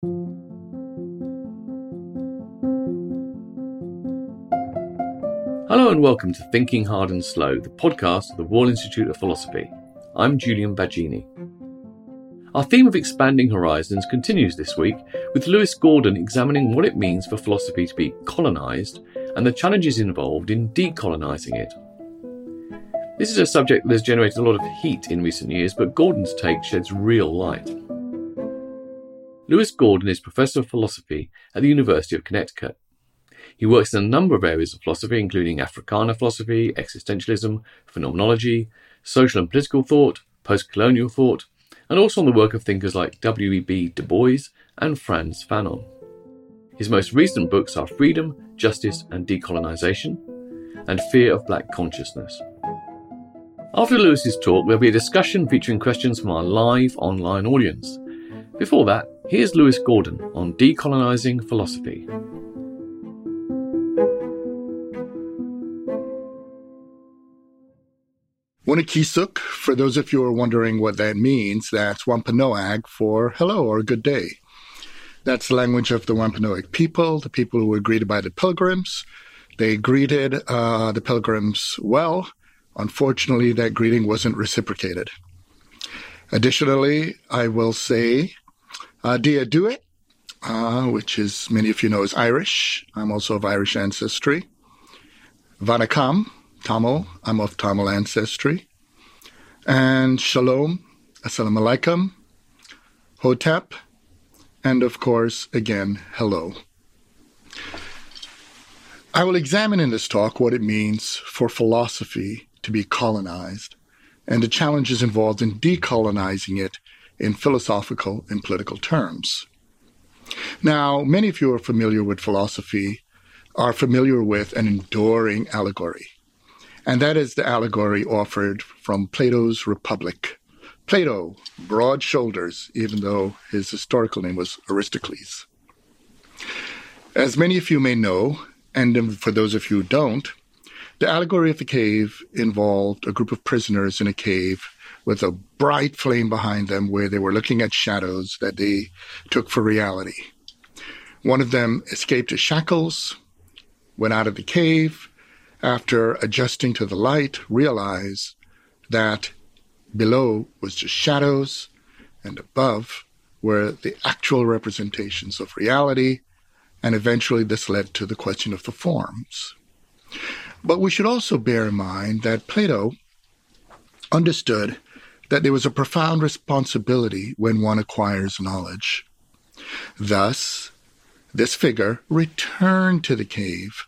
Hello and welcome to Thinking Hard and Slow, the podcast of the Royal Institute of Philosophy. I'm Julian Baggini. Our theme of expanding horizons continues this week with Lewis Gordon examining what it means for philosophy to be colonised and the challenges involved in decolonising it. This is a subject that has generated a lot of heat in recent years, but Gordon's take sheds real light. Lewis Gordon is Professor of Philosophy at the University of Connecticut. He works in a number of areas of philosophy, including Africana philosophy, existentialism, phenomenology, social and political thought, post colonial thought, and also on the work of thinkers like W.E.B. Du Bois and Frantz Fanon. His most recent books are Freedom, Justice and Decolonization, and Fear of Black Consciousness. After Lewis's talk, there'll be a discussion featuring questions from our live online audience. Before that, here's Lewis Gordon on decolonizing philosophy. Winnikisuk, for those of you who are wondering what that means, that's Wampanoag for hello or good day. That's the language of the Wampanoag people, the people who were greeted by the pilgrims. They greeted uh, the pilgrims well. Unfortunately, that greeting wasn't reciprocated. Additionally, I will say, uh, Dia duit, uh, which is many of you know is Irish. I'm also of Irish ancestry. Vanakam, Tamil. I'm of Tamil ancestry. And Shalom, Assalamu alaikum, Hotep, and of course, again, hello. I will examine in this talk what it means for philosophy to be colonized and the challenges involved in decolonizing it in philosophical and political terms. Now, many of you are familiar with philosophy, are familiar with an enduring allegory. And that is the allegory offered from Plato's Republic. Plato, broad shoulders, even though his historical name was Aristocles. As many of you may know, and for those of you who don't, the allegory of the cave involved a group of prisoners in a cave with a bright flame behind them where they were looking at shadows that they took for reality. One of them escaped his shackles, went out of the cave, after adjusting to the light, realized that below was just shadows and above were the actual representations of reality. And eventually, this led to the question of the forms. But we should also bear in mind that Plato understood that there was a profound responsibility when one acquires knowledge. Thus, this figure returned to the cave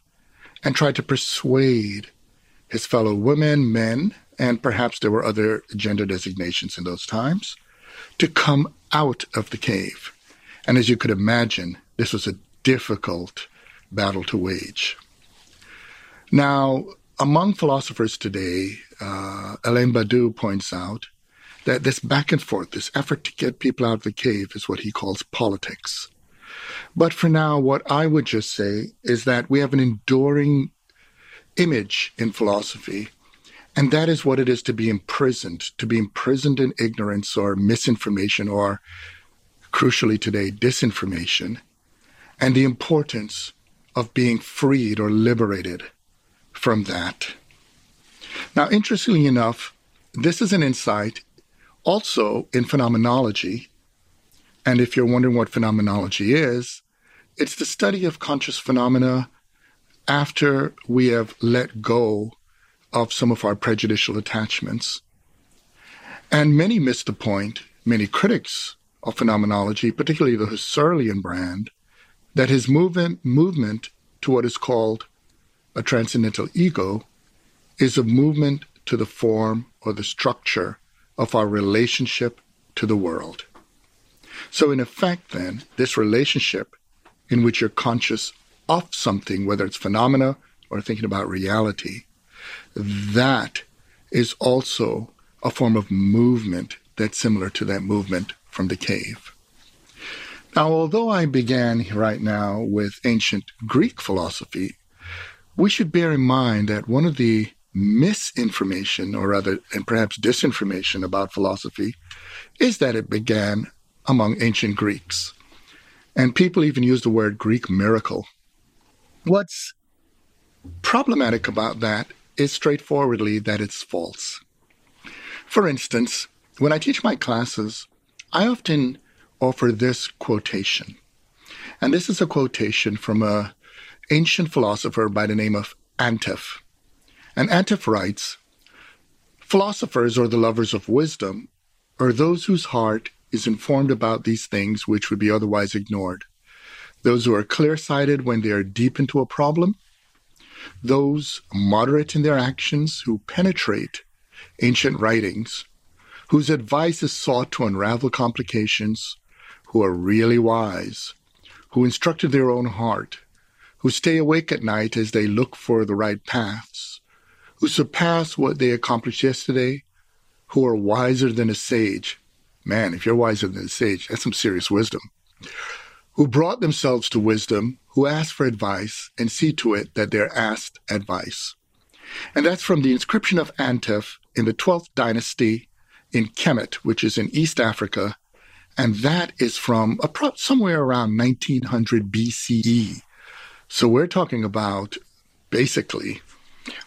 and tried to persuade his fellow women, men, and perhaps there were other gender designations in those times, to come out of the cave. And as you could imagine, this was a difficult battle to wage. Now, among philosophers today, uh, Alain Badiou points out that this back and forth, this effort to get people out of the cave, is what he calls politics. But for now, what I would just say is that we have an enduring image in philosophy, and that is what it is to be imprisoned, to be imprisoned in ignorance or misinformation or, crucially today, disinformation, and the importance of being freed or liberated from that. Now, interestingly enough, this is an insight also in phenomenology and if you're wondering what phenomenology is, it's the study of conscious phenomena after we have let go of some of our prejudicial attachments. And many miss the point, many critics of phenomenology, particularly the Husserlian brand, that his movement, movement to what is called a transcendental ego is a movement to the form or the structure of our relationship to the world. So, in effect, then, this relationship in which you're conscious of something, whether it's phenomena or thinking about reality, that is also a form of movement that's similar to that movement from the cave. Now, although I began right now with ancient Greek philosophy, we should bear in mind that one of the misinformation, or rather, and perhaps disinformation about philosophy, is that it began among ancient Greeks. And people even use the word Greek miracle. What's problematic about that is straightforwardly that it's false. For instance, when I teach my classes, I often offer this quotation. And this is a quotation from an ancient philosopher by the name of Antef. And Antef writes, Philosophers or the lovers of wisdom are those whose heart is informed about these things which would be otherwise ignored. Those who are clear sighted when they are deep into a problem, those moderate in their actions who penetrate ancient writings, whose advice is sought to unravel complications, who are really wise, who instructed their own heart, who stay awake at night as they look for the right paths, who surpass what they accomplished yesterday, who are wiser than a sage. Man, if you're wiser than a sage, that's some serious wisdom. Who brought themselves to wisdom, who ask for advice and see to it that they're asked advice. And that's from the inscription of Antef in the 12th dynasty in Kemet, which is in East Africa. And that is from somewhere around 1900 BCE. So we're talking about basically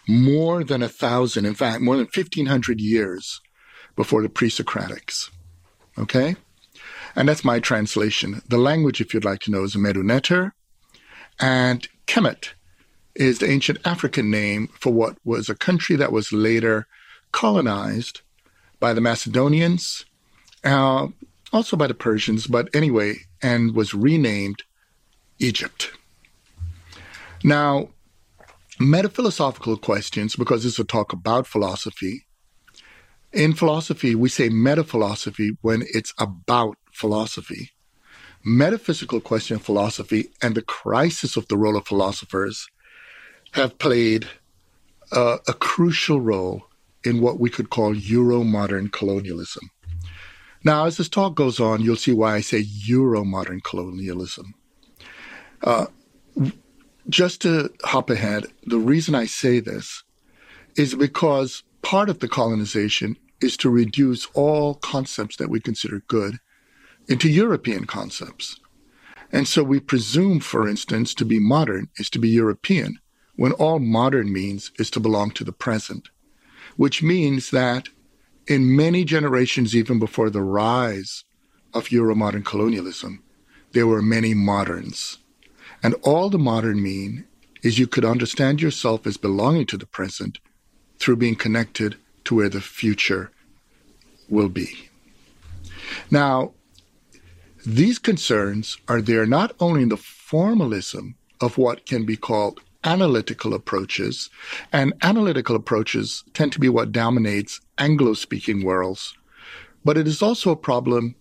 more than a thousand, in fact, more than 1500 years before the pre Socratics. Okay? And that's my translation. The language, if you'd like to know, is Medu And Kemet is the ancient African name for what was a country that was later colonized by the Macedonians, uh, also by the Persians, but anyway, and was renamed Egypt. Now, metaphilosophical questions, because it's a talk about philosophy. In philosophy, we say metaphilosophy when it's about philosophy. Metaphysical question of philosophy and the crisis of the role of philosophers have played uh, a crucial role in what we could call Euro modern colonialism. Now, as this talk goes on, you'll see why I say Euro modern colonialism. Uh, just to hop ahead, the reason I say this is because part of the colonization is to reduce all concepts that we consider good into European concepts. And so we presume, for instance, to be modern is to be European, when all modern means is to belong to the present, which means that in many generations, even before the rise of Euro-modern colonialism, there were many moderns. And all the modern mean is you could understand yourself as belonging to the present through being connected to where the future will be. Now, these concerns are there not only in the formalism of what can be called analytical approaches, and analytical approaches tend to be what dominates Anglo speaking worlds, but it is also a problem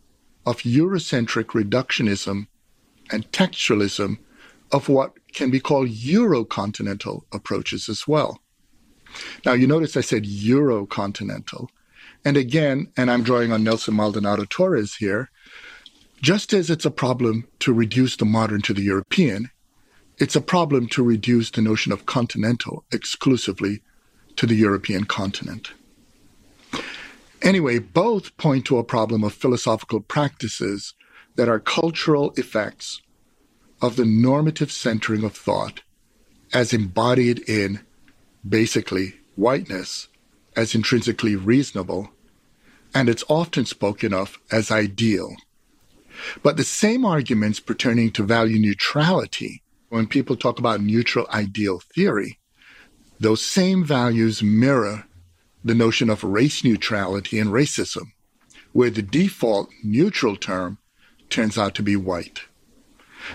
of Eurocentric reductionism and textualism of what can be called Eurocontinental approaches as well. Now, you notice I said Eurocontinental. And again, and I'm drawing on Nelson Maldonado Torres here, just as it's a problem to reduce the modern to the European, it's a problem to reduce the notion of continental exclusively to the European continent. Anyway, both point to a problem of philosophical practices that are cultural effects of the normative centering of thought as embodied in basically whiteness as intrinsically reasonable, and it's often spoken of as ideal. But the same arguments pertaining to value neutrality, when people talk about neutral ideal theory, those same values mirror the notion of race neutrality and racism, where the default neutral term turns out to be white.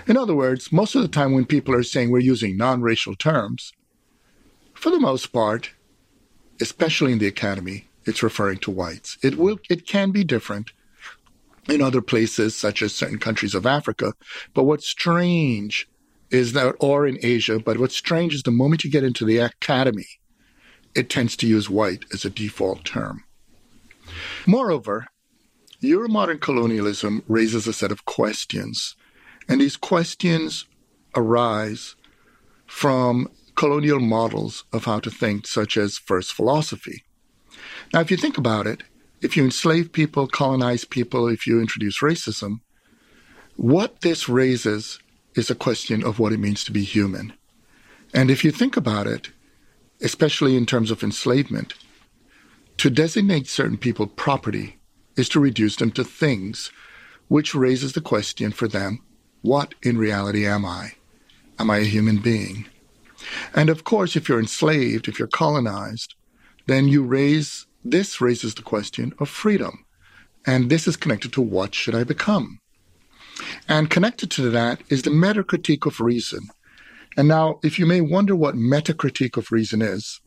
In other words, most of the time when people are saying we're using non racial terms, for the most part, especially in the academy, it's referring to whites. It will it can be different in other places, such as certain countries of Africa. But what's strange is that, or in Asia, but what's strange is the moment you get into the academy, it tends to use white as a default term. Moreover, Euromodern colonialism raises a set of questions and these questions arise from colonial models of how to think, such as first philosophy. Now, if you think about it, if you enslave people, colonize people, if you introduce racism, what this raises is a question of what it means to be human. And if you think about it, especially in terms of enslavement, to designate certain people property is to reduce them to things, which raises the question for them what in reality am I? Am I a human being? And of course, if you're enslaved, if you're colonized, then you raise this raises the question of freedom. And this is connected to what should I become? And connected to that is the metacritique of reason. And now, if you may wonder what metacritique of reason is,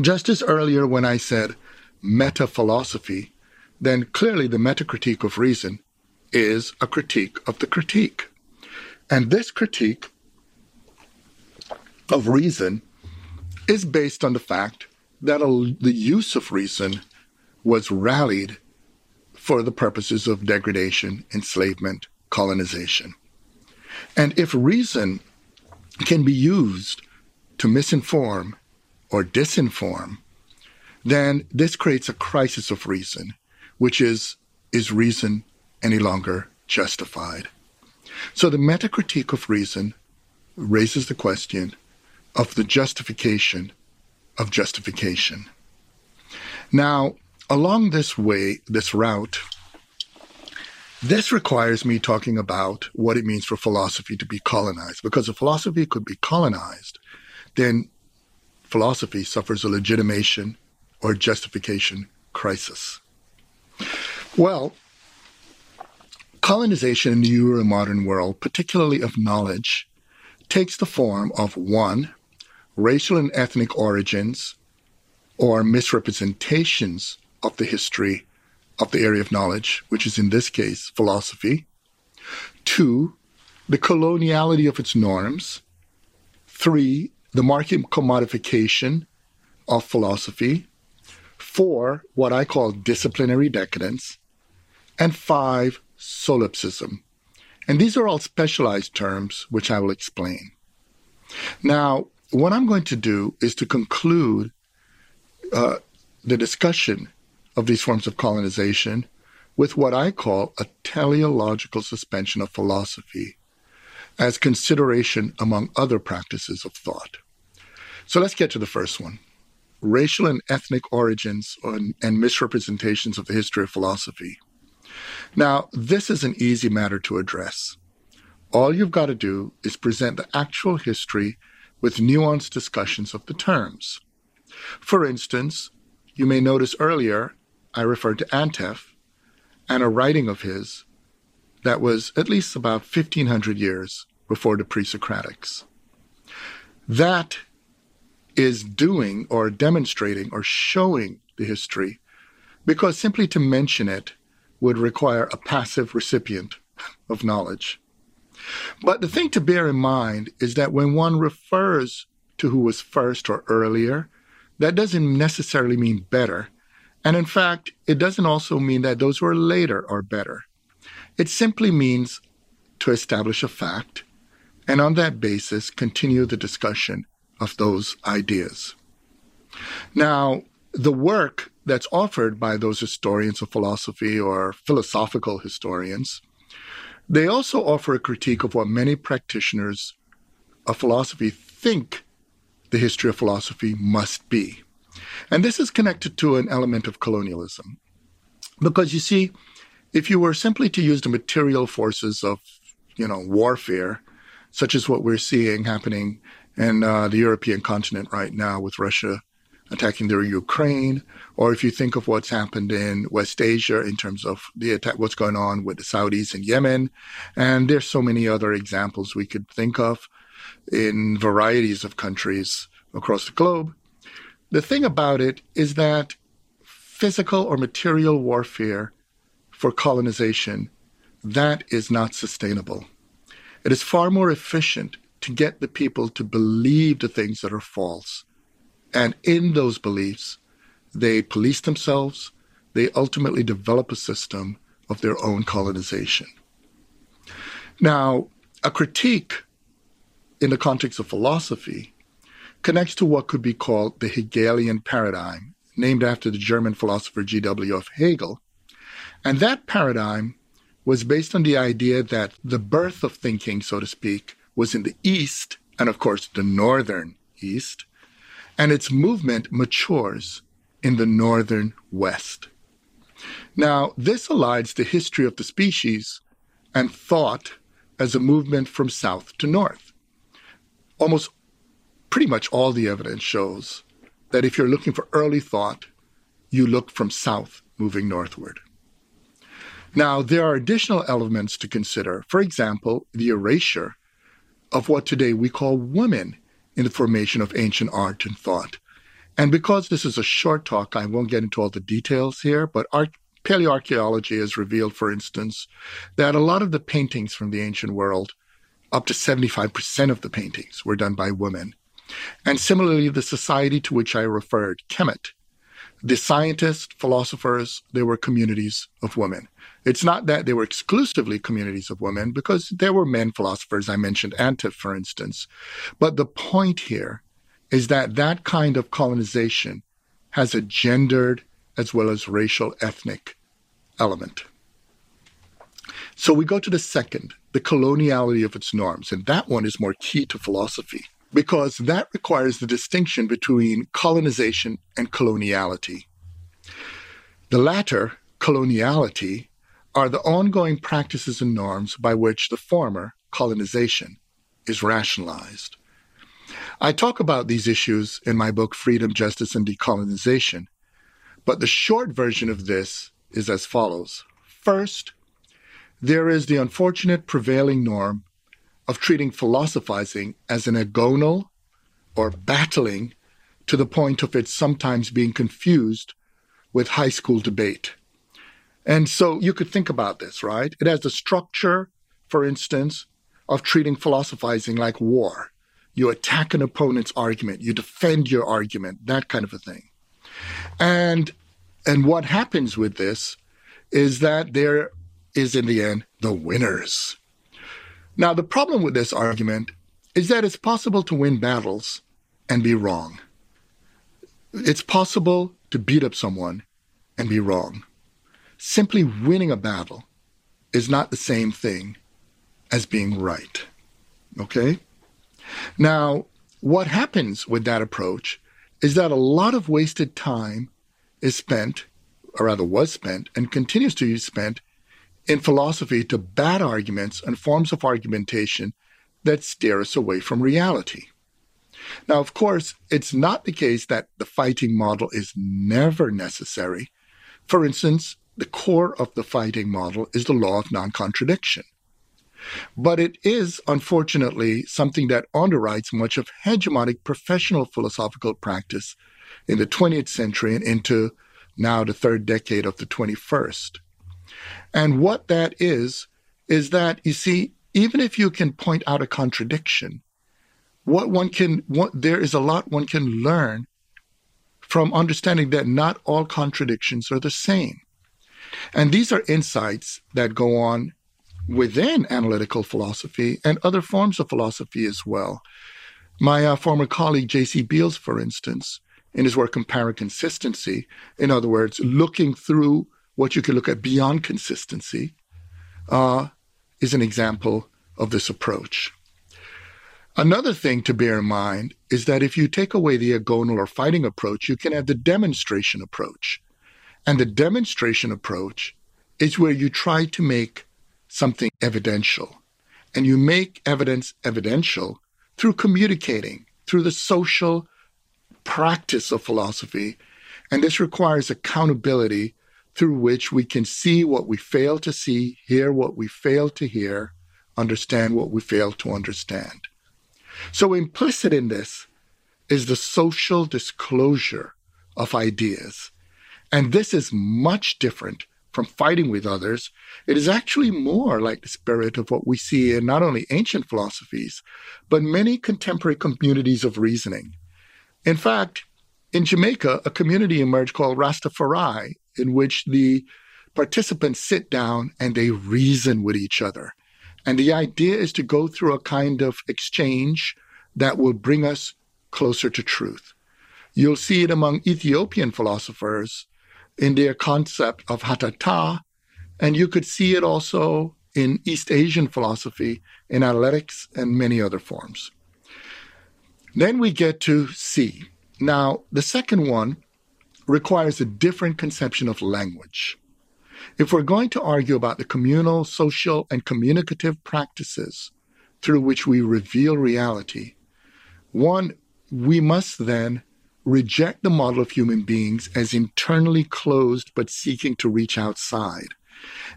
just as earlier when I said meta philosophy, then clearly the metacritique of reason is a critique of the critique. And this critique of reason is based on the fact that a, the use of reason was rallied for the purposes of degradation, enslavement, colonization. And if reason can be used to misinform or disinform, then this creates a crisis of reason, which is is reason any longer justified? So the metacritique of reason raises the question of the justification of justification. Now, along this way, this route, this requires me talking about what it means for philosophy to be colonized. Because if philosophy could be colonized, then philosophy suffers a legitimation or justification crisis. Well, colonization in the Euro-modern world, particularly of knowledge, takes the form of one, racial and ethnic origins or misrepresentations of the history of the area of knowledge, which is in this case philosophy. Two, the coloniality of its norms. Three, the market commodification of philosophy. Four, what I call disciplinary decadence. And five, solipsism. And these are all specialized terms, which I will explain. Now, what I'm going to do is to conclude uh, the discussion of these forms of colonization with what I call a teleological suspension of philosophy as consideration among other practices of thought. So let's get to the first one racial and ethnic origins and misrepresentations of the history of philosophy. Now, this is an easy matter to address. All you've got to do is present the actual history with nuanced discussions of the terms. For instance, you may notice earlier I referred to Antef and a writing of his that was at least about 1500 years before the pre Socratics. That is doing or demonstrating or showing the history because simply to mention it would require a passive recipient of knowledge. But the thing to bear in mind is that when one refers to who was first or earlier, that doesn't necessarily mean better. And in fact, it doesn't also mean that those who are later are better. It simply means to establish a fact and on that basis continue the discussion of those ideas. Now, the work that's offered by those historians of philosophy or philosophical historians they also offer a critique of what many practitioners of philosophy think the history of philosophy must be. And this is connected to an element of colonialism. Because you see, if you were simply to use the material forces of, you know, warfare, such as what we're seeing happening in uh, the European continent right now with Russia attacking the Ukraine, or if you think of what's happened in West Asia in terms of the attack, what's going on with the Saudis in Yemen, and there's so many other examples we could think of in varieties of countries across the globe. The thing about it is that physical or material warfare for colonization, that is not sustainable. It is far more efficient to get the people to believe the things that are false and in those beliefs, they police themselves. They ultimately develop a system of their own colonization. Now, a critique in the context of philosophy connects to what could be called the Hegelian paradigm, named after the German philosopher G.W.F. Hegel. And that paradigm was based on the idea that the birth of thinking, so to speak, was in the East, and of course, the Northern East, and its movement matures in the Northern West. Now, this aligns the history of the species and thought as a movement from south to north. Almost pretty much all the evidence shows that if you're looking for early thought, you look from south moving northward. Now, there are additional elements to consider. For example, the erasure of what today we call women in the formation of ancient art and thought. And because this is a short talk, I won't get into all the details here, but art, paleoarchaeology has revealed, for instance, that a lot of the paintings from the ancient world, up to 75% of the paintings, were done by women. And similarly, the society to which I referred, Kemet, the scientists, philosophers, they were communities of women. It's not that they were exclusively communities of women, because there were men philosophers. I mentioned Antef, for instance. But the point here is that that kind of colonization has a gendered as well as racial ethnic element. So we go to the second, the coloniality of its norms, and that one is more key to philosophy because that requires the distinction between colonization and coloniality. The latter, coloniality, are the ongoing practices and norms by which the former, colonization, is rationalized. I talk about these issues in my book, Freedom, Justice, and Decolonization, but the short version of this is as follows. First, there is the unfortunate prevailing norm of treating philosophizing as an agonal or battling to the point of it sometimes being confused with high school debate. And so you could think about this, right? It has the structure, for instance, of treating philosophizing like war. You attack an opponent's argument, you defend your argument, that kind of a thing. And and what happens with this is that there is in the end the winners. Now, the problem with this argument is that it's possible to win battles and be wrong. It's possible to beat up someone and be wrong. Simply winning a battle is not the same thing as being right. Okay? Now, what happens with that approach is that a lot of wasted time is spent, or rather was spent, and continues to be spent in philosophy to bad arguments and forms of argumentation that steer us away from reality. Now, of course, it's not the case that the fighting model is never necessary. For instance, the core of the fighting model is the law of non contradiction. But it is, unfortunately, something that underwrites much of hegemonic professional philosophical practice in the 20th century and into now the third decade of the 21st. And what that is, is that, you see, even if you can point out a contradiction, what one can, what, there is a lot one can learn from understanding that not all contradictions are the same. And these are insights that go on within analytical philosophy and other forms of philosophy as well. My uh, former colleague, J.C. Beals, for instance, in his work Comparing Consistency, in other words, looking through what you could look at beyond consistency, uh, is an example of this approach. Another thing to bear in mind is that if you take away the agonal or fighting approach, you can have the demonstration approach. And the demonstration approach is where you try to make something evidential. And you make evidence evidential through communicating, through the social practice of philosophy. And this requires accountability through which we can see what we fail to see, hear what we fail to hear, understand what we fail to understand. So, implicit in this is the social disclosure of ideas. And this is much different from fighting with others. It is actually more like the spirit of what we see in not only ancient philosophies, but many contemporary communities of reasoning. In fact, in Jamaica, a community emerged called Rastafari in which the participants sit down and they reason with each other. And the idea is to go through a kind of exchange that will bring us closer to truth. You'll see it among Ethiopian philosophers in their concept of hatata And you could see it also in East Asian philosophy, in athletics, and many other forms. Then we get to C. Now, the second one requires a different conception of language. If we're going to argue about the communal, social, and communicative practices through which we reveal reality, one, we must then reject the model of human beings as internally closed but seeking to reach outside.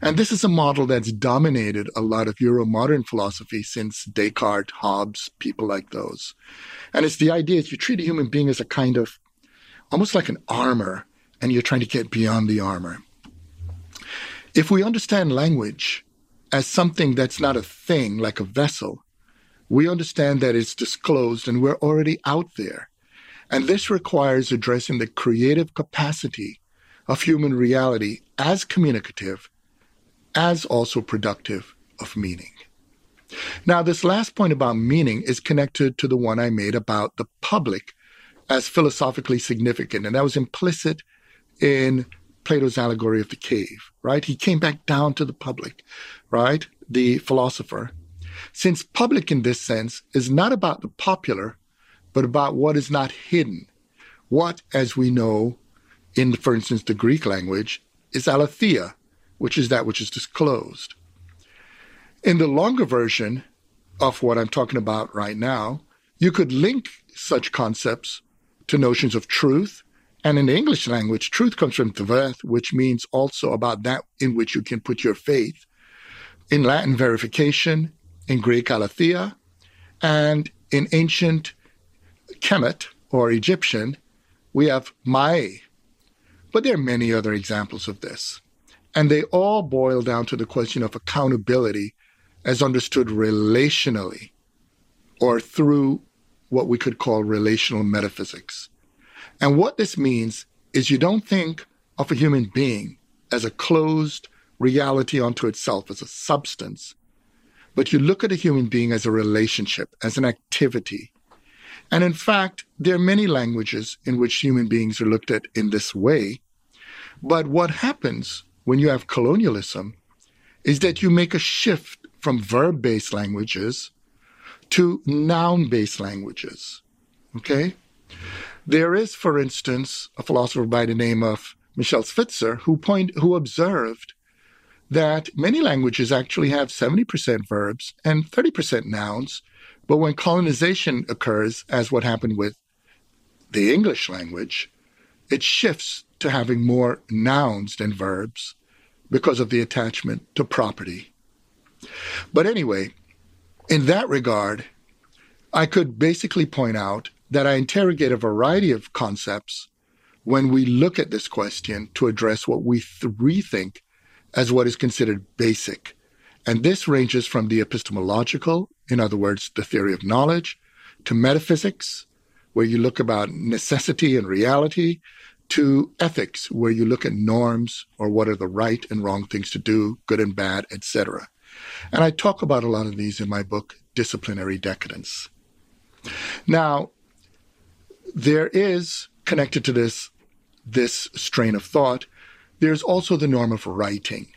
And this is a model that's dominated a lot of Euro modern philosophy since Descartes, Hobbes, people like those. And it's the idea that you treat a human being as a kind of almost like an armor, and you're trying to get beyond the armor. If we understand language as something that's not a thing, like a vessel, we understand that it's disclosed and we're already out there. And this requires addressing the creative capacity of human reality as communicative, as also productive of meaning. Now, this last point about meaning is connected to the one I made about the public as philosophically significant, and that was implicit in Plato's allegory of the cave, right? He came back down to the public, right? The philosopher. Since public in this sense is not about the popular, but about what is not hidden. What, as we know in, for instance, the Greek language, is aletheia, which is that which is disclosed. In the longer version of what I'm talking about right now, you could link such concepts to notions of truth. And in the English language, truth comes from tveth, which means also about that in which you can put your faith. In Latin, verification, in Greek, aletheia, and in ancient Kemet or Egyptian, we have Maat. But there are many other examples of this. And they all boil down to the question of accountability as understood relationally or through what we could call relational metaphysics. And what this means is you don't think of a human being as a closed reality unto itself, as a substance, but you look at a human being as a relationship, as an activity. And in fact, there are many languages in which human beings are looked at in this way. But what happens when you have colonialism is that you make a shift from verb based languages to noun based languages. Okay? There is, for instance, a philosopher by the name of Michel Spitzer who point who observed that many languages actually have 70% verbs and 30% nouns, but when colonization occurs, as what happened with the English language, it shifts to having more nouns than verbs because of the attachment to property. But anyway, in that regard, I could basically point out that I interrogate a variety of concepts when we look at this question to address what we th- rethink as what is considered basic. And this ranges from the epistemological, in other words, the theory of knowledge, to metaphysics, where you look about necessity and reality, to ethics, where you look at norms or what are the right and wrong things to do, good and bad, etc. And I talk about a lot of these in my book, Disciplinary Decadence. Now, there is connected to this, this strain of thought, there's also the norm of writing.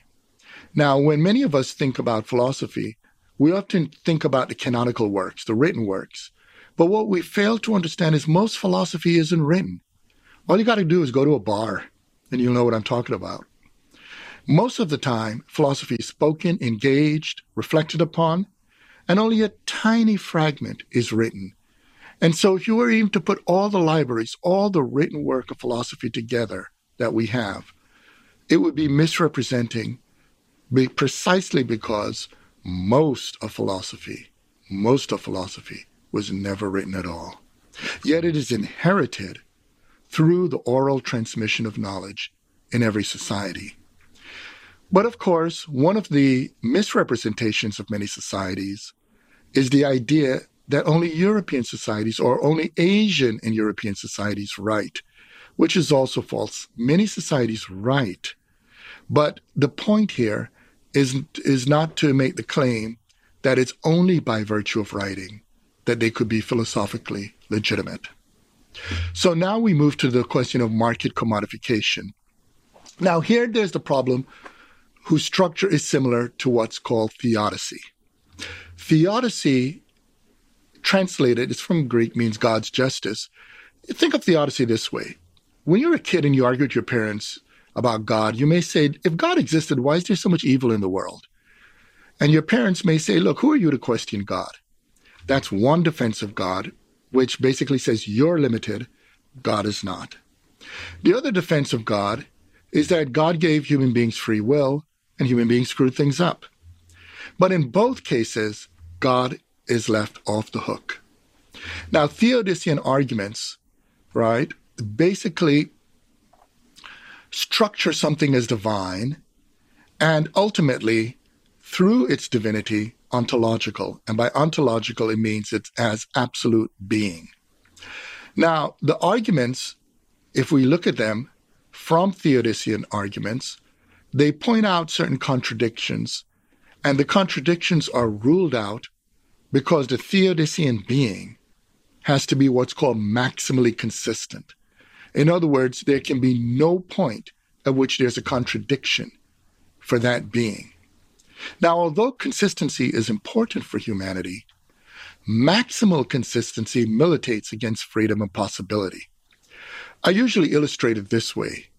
Now, when many of us think about philosophy, we often think about the canonical works, the written works. But what we fail to understand is most philosophy isn't written. All you got to do is go to a bar and you'll know what I'm talking about. Most of the time, philosophy is spoken, engaged, reflected upon, and only a tiny fragment is written. And so, if you were even to put all the libraries, all the written work of philosophy together that we have, it would be misrepresenting precisely because most of philosophy, most of philosophy was never written at all. Yet it is inherited through the oral transmission of knowledge in every society. But of course, one of the misrepresentations of many societies is the idea that only European societies or only Asian and European societies write, which is also false. Many societies write. But the point here is, is not to make the claim that it's only by virtue of writing that they could be philosophically legitimate. So now we move to the question of market commodification. Now, here there's the problem whose structure is similar to what's called theodicy. Theodicy, translated, is from Greek, means God's justice. Think of theodicy this way. When you're a kid and you argue with your parents about God, you may say, if God existed, why is there so much evil in the world? And your parents may say, look, who are you to question God? That's one defense of God, which basically says you're limited, God is not. The other defense of God is that God gave human beings free will and human beings screwed things up. But in both cases, God is left off the hook. Now, Theodician arguments, right, basically structure something as divine and ultimately, through its divinity, ontological. And by ontological, it means it's as absolute being. Now, the arguments, if we look at them from Theodician arguments, they point out certain contradictions, and the contradictions are ruled out because the Theodician being has to be what's called maximally consistent. In other words, there can be no point at which there's a contradiction for that being. Now, although consistency is important for humanity, maximal consistency militates against freedom and possibility. I usually illustrate it this way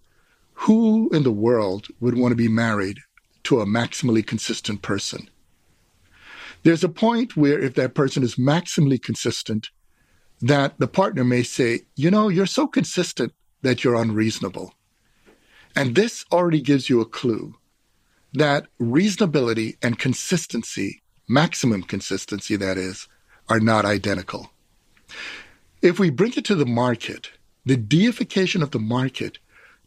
Who in the world would want to be married to a maximally consistent person? There's a point where, if that person is maximally consistent, that the partner may say, You know, you're so consistent that you're unreasonable. And this already gives you a clue that reasonability and consistency, maximum consistency that is, are not identical. If we bring it to the market, the deification of the market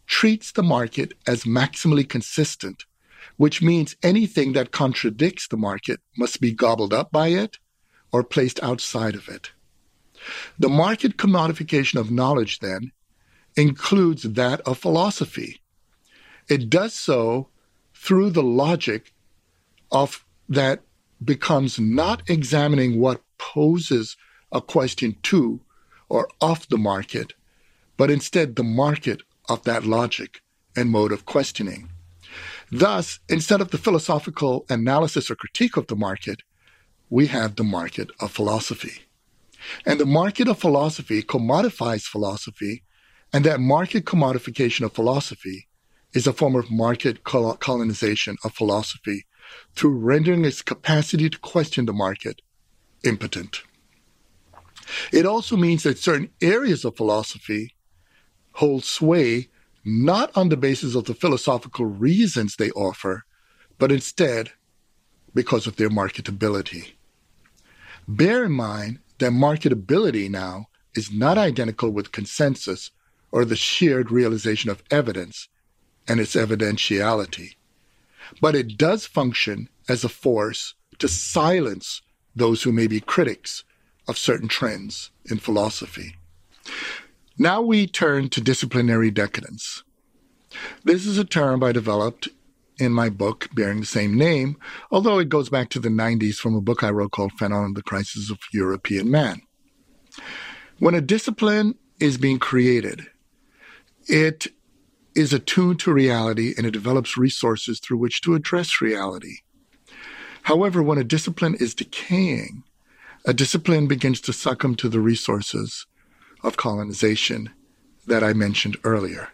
treats the market as maximally consistent, which means anything that contradicts the market must be gobbled up by it or placed outside of it. The market commodification of knowledge, then, includes that of philosophy. It does so through the logic of that becomes not examining what poses a question to or of the market, but instead the market of that logic and mode of questioning. Thus, instead of the philosophical analysis or critique of the market, we have the market of philosophy. And the market of philosophy commodifies philosophy, and that market commodification of philosophy is a form of market colonization of philosophy through rendering its capacity to question the market impotent. It also means that certain areas of philosophy hold sway not on the basis of the philosophical reasons they offer, but instead because of their marketability. Bear in mind that marketability now is not identical with consensus or the shared realization of evidence and its evidentiality, but it does function as a force to silence those who may be critics of certain trends in philosophy. Now we turn to disciplinary decadence. This is a term I developed in my book bearing the same name, although it goes back to the 90s from a book I wrote called Fanon the Crisis of European Man. When a discipline is being created, it is attuned to reality and it develops resources through which to address reality. However, when a discipline is decaying, a discipline begins to succumb to the resources of colonization that I mentioned earlier.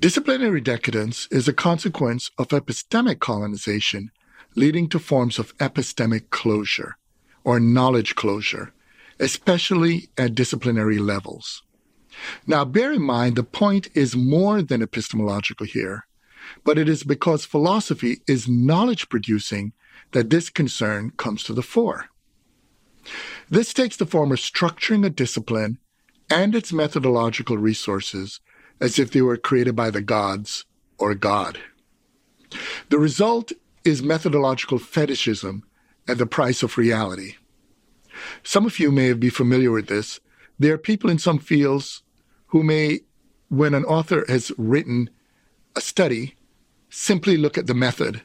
Disciplinary decadence is a consequence of epistemic colonization leading to forms of epistemic closure or knowledge closure, especially at disciplinary levels. Now, bear in mind the point is more than epistemological here, but it is because philosophy is knowledge producing that this concern comes to the fore. This takes the form of structuring a discipline and its methodological resources as if they were created by the gods or God. The result is methodological fetishism at the price of reality. Some of you may be familiar with this. There are people in some fields who may, when an author has written a study, simply look at the method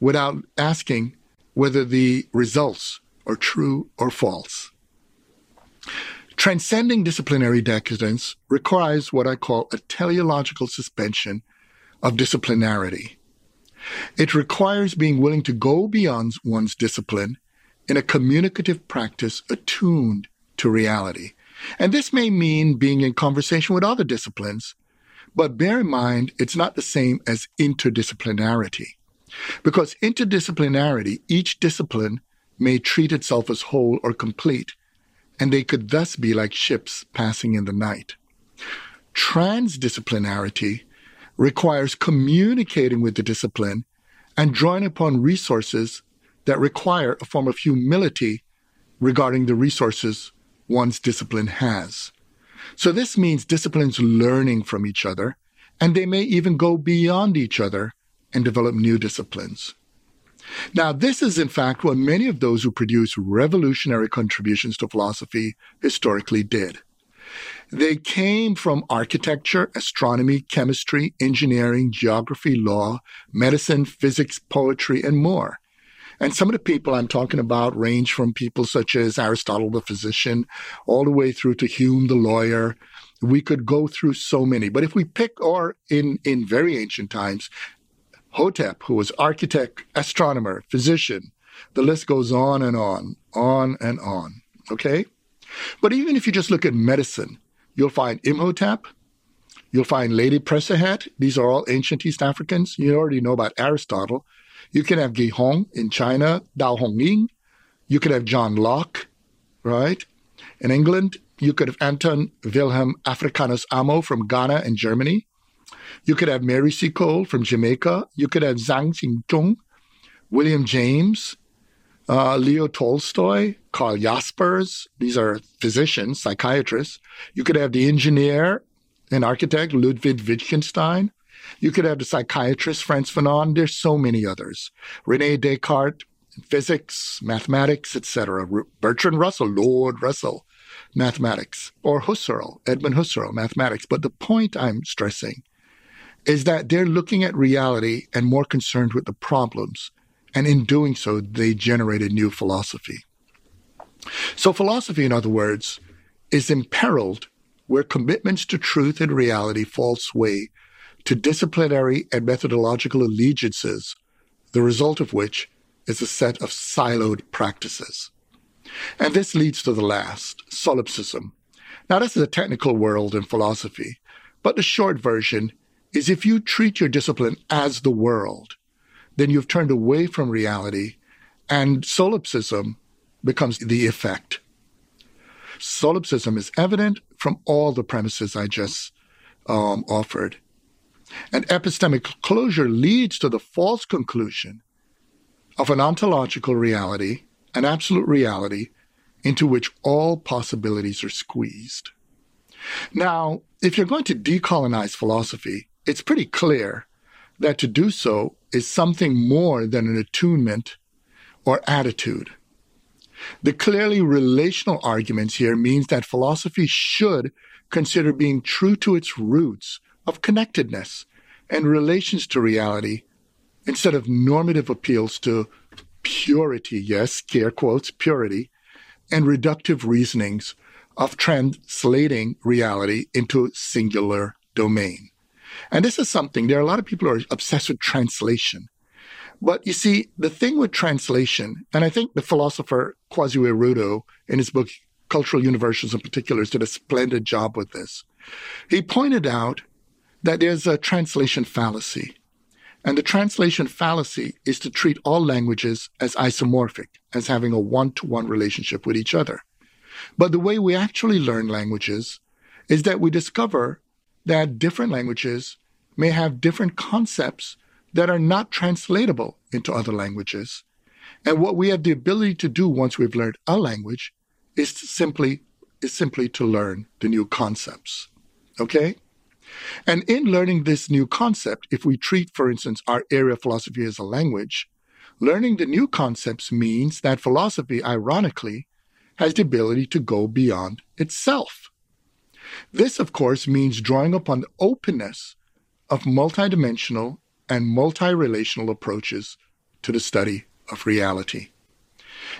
without asking whether the results are true or false. Transcending disciplinary decadence requires what I call a teleological suspension of disciplinarity, It requires being willing to go beyond one's discipline in a communicative practice attuned to reality. And this may mean being in conversation with other disciplines, but bear in mind it's not the same as interdisciplinarity. Because interdisciplinarity, each discipline may treat itself as whole or complete, and they could thus be like ships passing in the night. Transdisciplinarity requires communicating with the discipline and drawing upon resources that require a form of humility regarding the resources one's discipline has. So this means disciplines learning from each other, and they may even go beyond each other and develop new disciplines. Now, this is in fact what many of those who produce revolutionary contributions to philosophy historically did. They came from architecture, astronomy, chemistry, engineering, geography, law, medicine, physics, poetry, and more. And some of the people I'm talking about range from people such as Aristotle the physician, all the way through to Hume the lawyer. We could go through so many. But if we pick, or in, in very ancient times, Hotep, who was architect, astronomer, physician, the list goes on and on, on and on. Okay? But even if you just look at medicine, you'll find Imhotep, you'll find Lady Peseshet. These are all ancient East Africans. You already know about Aristotle. You can have Ge Hong in China, Dao Hongming. You could have John Locke, right? In England, you could have Anton Wilhelm Africanus Amo from Ghana and Germany. You could have Mary Seacole from Jamaica. You could have Zhang Xingzhong, William James, uh, Leo Tolstoy, Karl Jaspers. These are physicians, psychiatrists. You could have the engineer and architect Ludwig Wittgenstein. You could have the psychiatrist Franz Fanon. There's so many others. Rene Descartes, physics, mathematics, etc. Bertrand Russell, Lord Russell, mathematics, or Husserl, Edmund Husserl, mathematics. But the point I'm stressing is that they're looking at reality and more concerned with the problems. And in doing so, they generate a new philosophy. So, philosophy, in other words, is imperiled where commitments to truth and reality fall sway to disciplinary and methodological allegiances, the result of which is a set of siloed practices. And this leads to the last, solipsism. Now, this is a technical world in philosophy, but the short version is if you treat your discipline as the world, then you've turned away from reality and solipsism becomes the effect. Solipsism is evident from all the premises I just um, offered. And epistemic closure leads to the false conclusion of an ontological reality, an absolute reality, into which all possibilities are squeezed. Now, if you're going to decolonize philosophy, it's pretty clear that to do so is something more than an attunement or attitude. The clearly relational arguments here means that philosophy should consider being true to its roots of connectedness and relations to reality instead of normative appeals to purity, yes, scare quotes, purity, and reductive reasonings of translating reality into singular domain. And this is something, there are a lot of people who are obsessed with translation. But you see, the thing with translation, and I think the philosopher Kwasi Wiredu in his book Cultural Universals in Particulars did a splendid job with this. He pointed out that there's a translation fallacy. And the translation fallacy is to treat all languages as isomorphic, as having a one to one relationship with each other. But the way we actually learn languages is that we discover that different languages may have different concepts that are not translatable into other languages. And what we have the ability to do once we've learned a language is simply is simply to learn the new concepts. Okay? And in learning this new concept, if we treat, for instance, our area of philosophy as a language, learning the new concepts means that philosophy, ironically, has the ability to go beyond itself. This, of course, means drawing upon the openness of multidimensional and multi-relational approaches to the study of reality.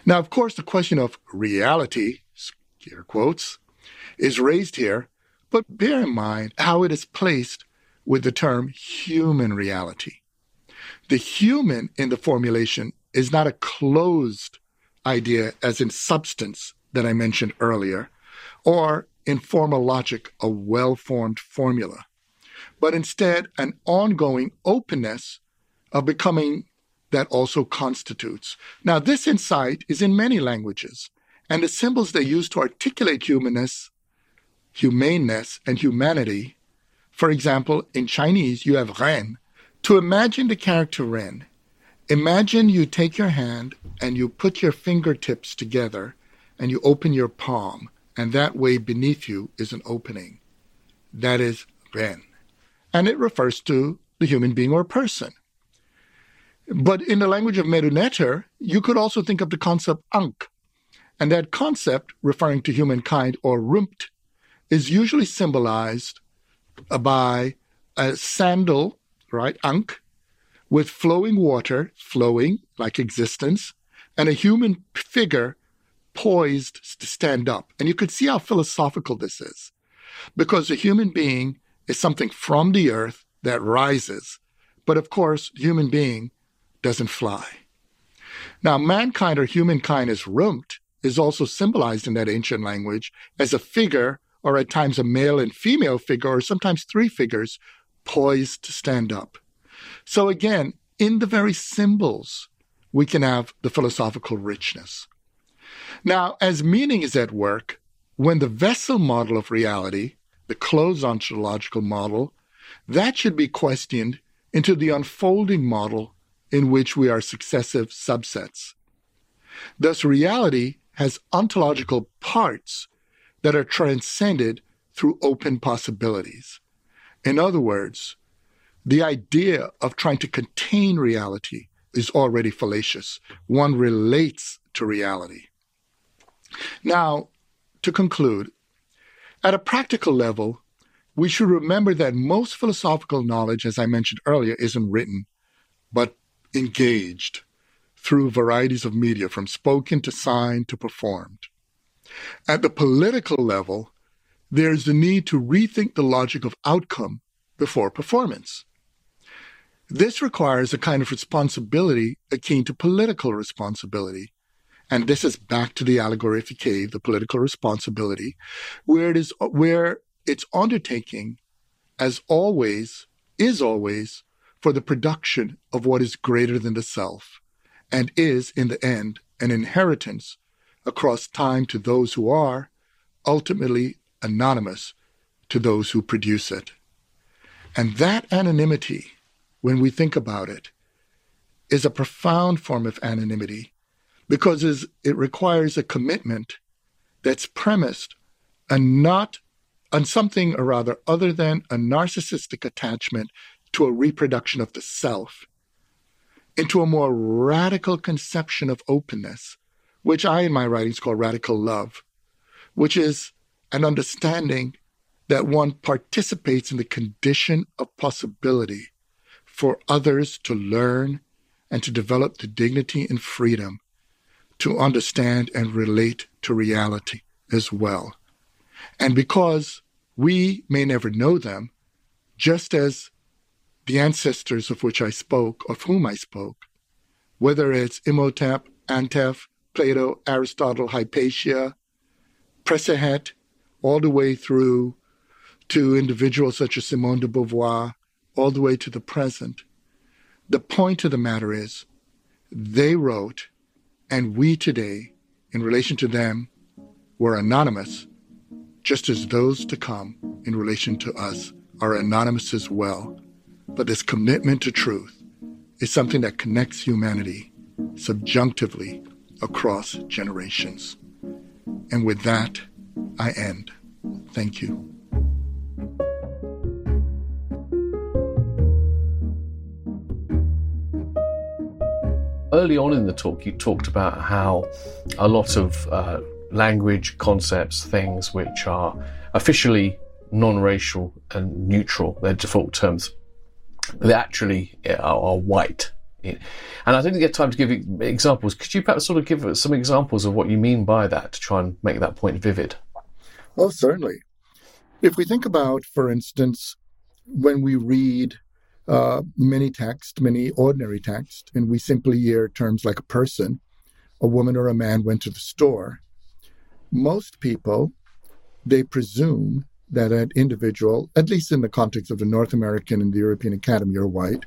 Now, of course, the question of reality, scare quotes, is raised here but bear in mind how it is placed with the term human reality. The human in the formulation is not a closed idea, as in substance that I mentioned earlier, or in formal logic, a well formed formula, but instead an ongoing openness of becoming that also constitutes. Now, this insight is in many languages, and the symbols they use to articulate humanness, humaneness, and humanity. For example, in Chinese, you have ren. To imagine the character ren, imagine you take your hand and you put your fingertips together and you open your palm, and that way beneath you is an opening. That is ren. And it refers to the human being or person. But in the language of Medu Neter, you could also think of the concept ankh. And that concept, referring to humankind or rumpt, is usually symbolized by a sandal, right, ankh, with flowing water, flowing like existence, and a human figure poised to stand up. And you could see how philosophical this is. Because a human being is something from the earth that rises. But of course, human being doesn't fly. Now, mankind or humankind as rumpt is also symbolized in that ancient language as a figure, or at times a male and female figure, or sometimes three figures, poised to stand up. So again, in the very symbols, we can have the philosophical richness. Now, as meaning is at work, when the vessel model of reality, the closed ontological model, that should be questioned into the unfolding model in which we are successive subsets. Thus, reality has ontological parts that are transcended through open possibilities. In other words, the idea of trying to contain reality is already fallacious. One relates to reality. Now, to conclude, at a practical level, we should remember that most philosophical knowledge, as I mentioned earlier, isn't written, but engaged through varieties of media, from spoken to signed to performed. At the political level, there's the need to rethink the logic of outcome before performance. This requires a kind of responsibility akin to political responsibility. And this is back to the allegory of the cave, the political responsibility, where it is where its undertaking, as always, is always for the production of what is greater than the self, and is, in the end, an inheritance across time to those who are, ultimately anonymous to those who produce it. And that anonymity, when we think about it, is a profound form of anonymity because it requires a commitment that's premised on not on something or rather other than a narcissistic attachment to a reproduction of the self, into a more radical conception of openness, which I in my writings call radical love, which is an understanding that one participates in the condition of possibility for others to learn and to develop the dignity and freedom to understand and relate to reality as well. And because we may never know them, just as the ancestors of which I spoke, of whom I spoke, whether it's Imhotep, Antef, Plato, Aristotle, Hypatia, Peseshet, all the way through to individuals such as Simone de Beauvoir, all the way to the present. The point of the matter is, they wrote, and we today, in relation to them, were anonymous, just as those to come in relation to us are anonymous as well. But this commitment to truth is something that connects humanity subjunctively across generations. And with that, I end. Thank you. Early on in the talk, you talked about how a lot of uh, language, concepts, things which are officially non racial and neutral, their default terms, they actually are, are white. And I didn't get time to give examples. Could you perhaps sort of give some examples of what you mean by that to try and make that point vivid? Well, certainly. If we think about, for instance, when we read uh, many text, many ordinary text, and we simply hear terms like a person, a woman or a man went to the store. Most people, they presume that an individual, at least in the context of the North American and the European Academy, are white,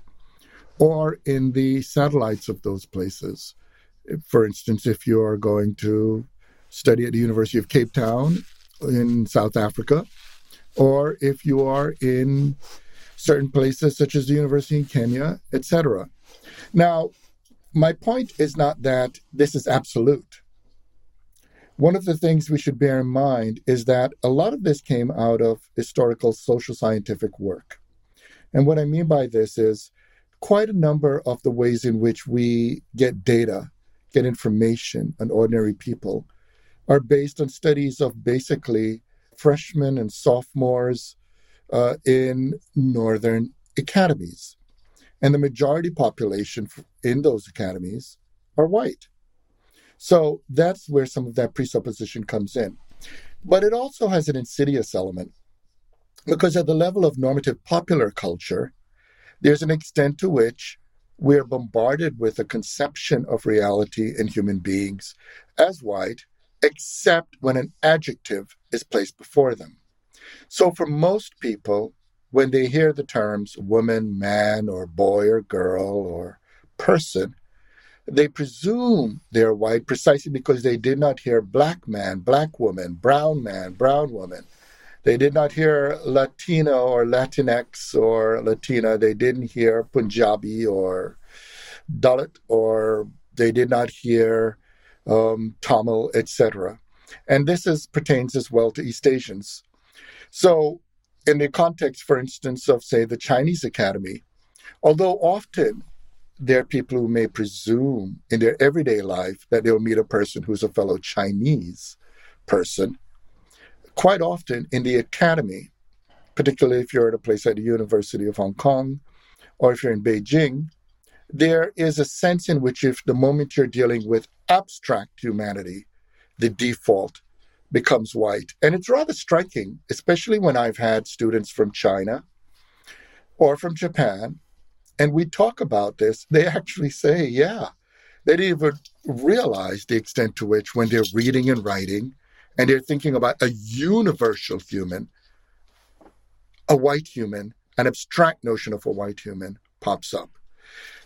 or in the satellites of those places. For instance, if you are going to study at the University of Cape Town in South Africa, or if you are in certain places such as the University in Kenya, etc. Now, my point is not that this is absolute. One of the things we should bear in mind is that a lot of this came out of historical social scientific work. And what I mean by this is quite a number of the ways in which we get data, get information on ordinary people are based on studies of basically freshmen and sophomores uh, in northern academies. And the majority population in those academies are white. So that's where some of that presupposition comes in. But it also has an insidious element because at the level of normative popular culture, there's an extent to which we're bombarded with a conception of reality and human beings as white, except when an adjective is placed before them. So, for most people, when they hear the terms woman, man, or boy, or girl, or person, they presume they're white precisely because they did not hear black man, black woman, brown man, brown woman. They did not hear Latino or Latinx or Latina. They didn't hear Punjabi or Dalit, or they did not hear um, Tamil, etc. And this is, pertains as well to East Asians. So, in the context, for instance, of, say, the Chinese Academy, although often there are people who may presume in their everyday life that they'll meet a person who's a fellow Chinese person, quite often in the academy, particularly if you're at a place like the University of Hong Kong or if you're in Beijing, there is a sense in which if the moment you're dealing with abstract humanity, the default becomes white. And it's rather striking, especially when I've had students from China or from Japan, and we talk about this, they actually say, yeah, they didn't even realize the extent to which when they're reading and writing and they're thinking about a universal human, a white human, an abstract notion of a white human pops up.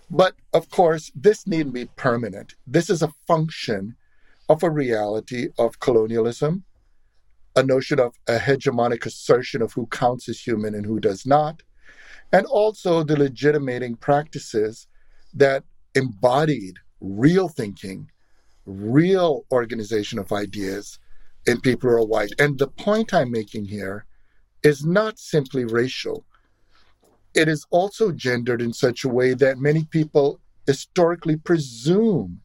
But of course, this needn't be permanent. This is a function of a reality of colonialism, a notion of a hegemonic assertion of who counts as human and who does not, and also the legitimating practices that embodied real thinking, real organization of ideas in people who are white. And the point I'm making here is not simply racial. It is also gendered in such a way that many people historically presume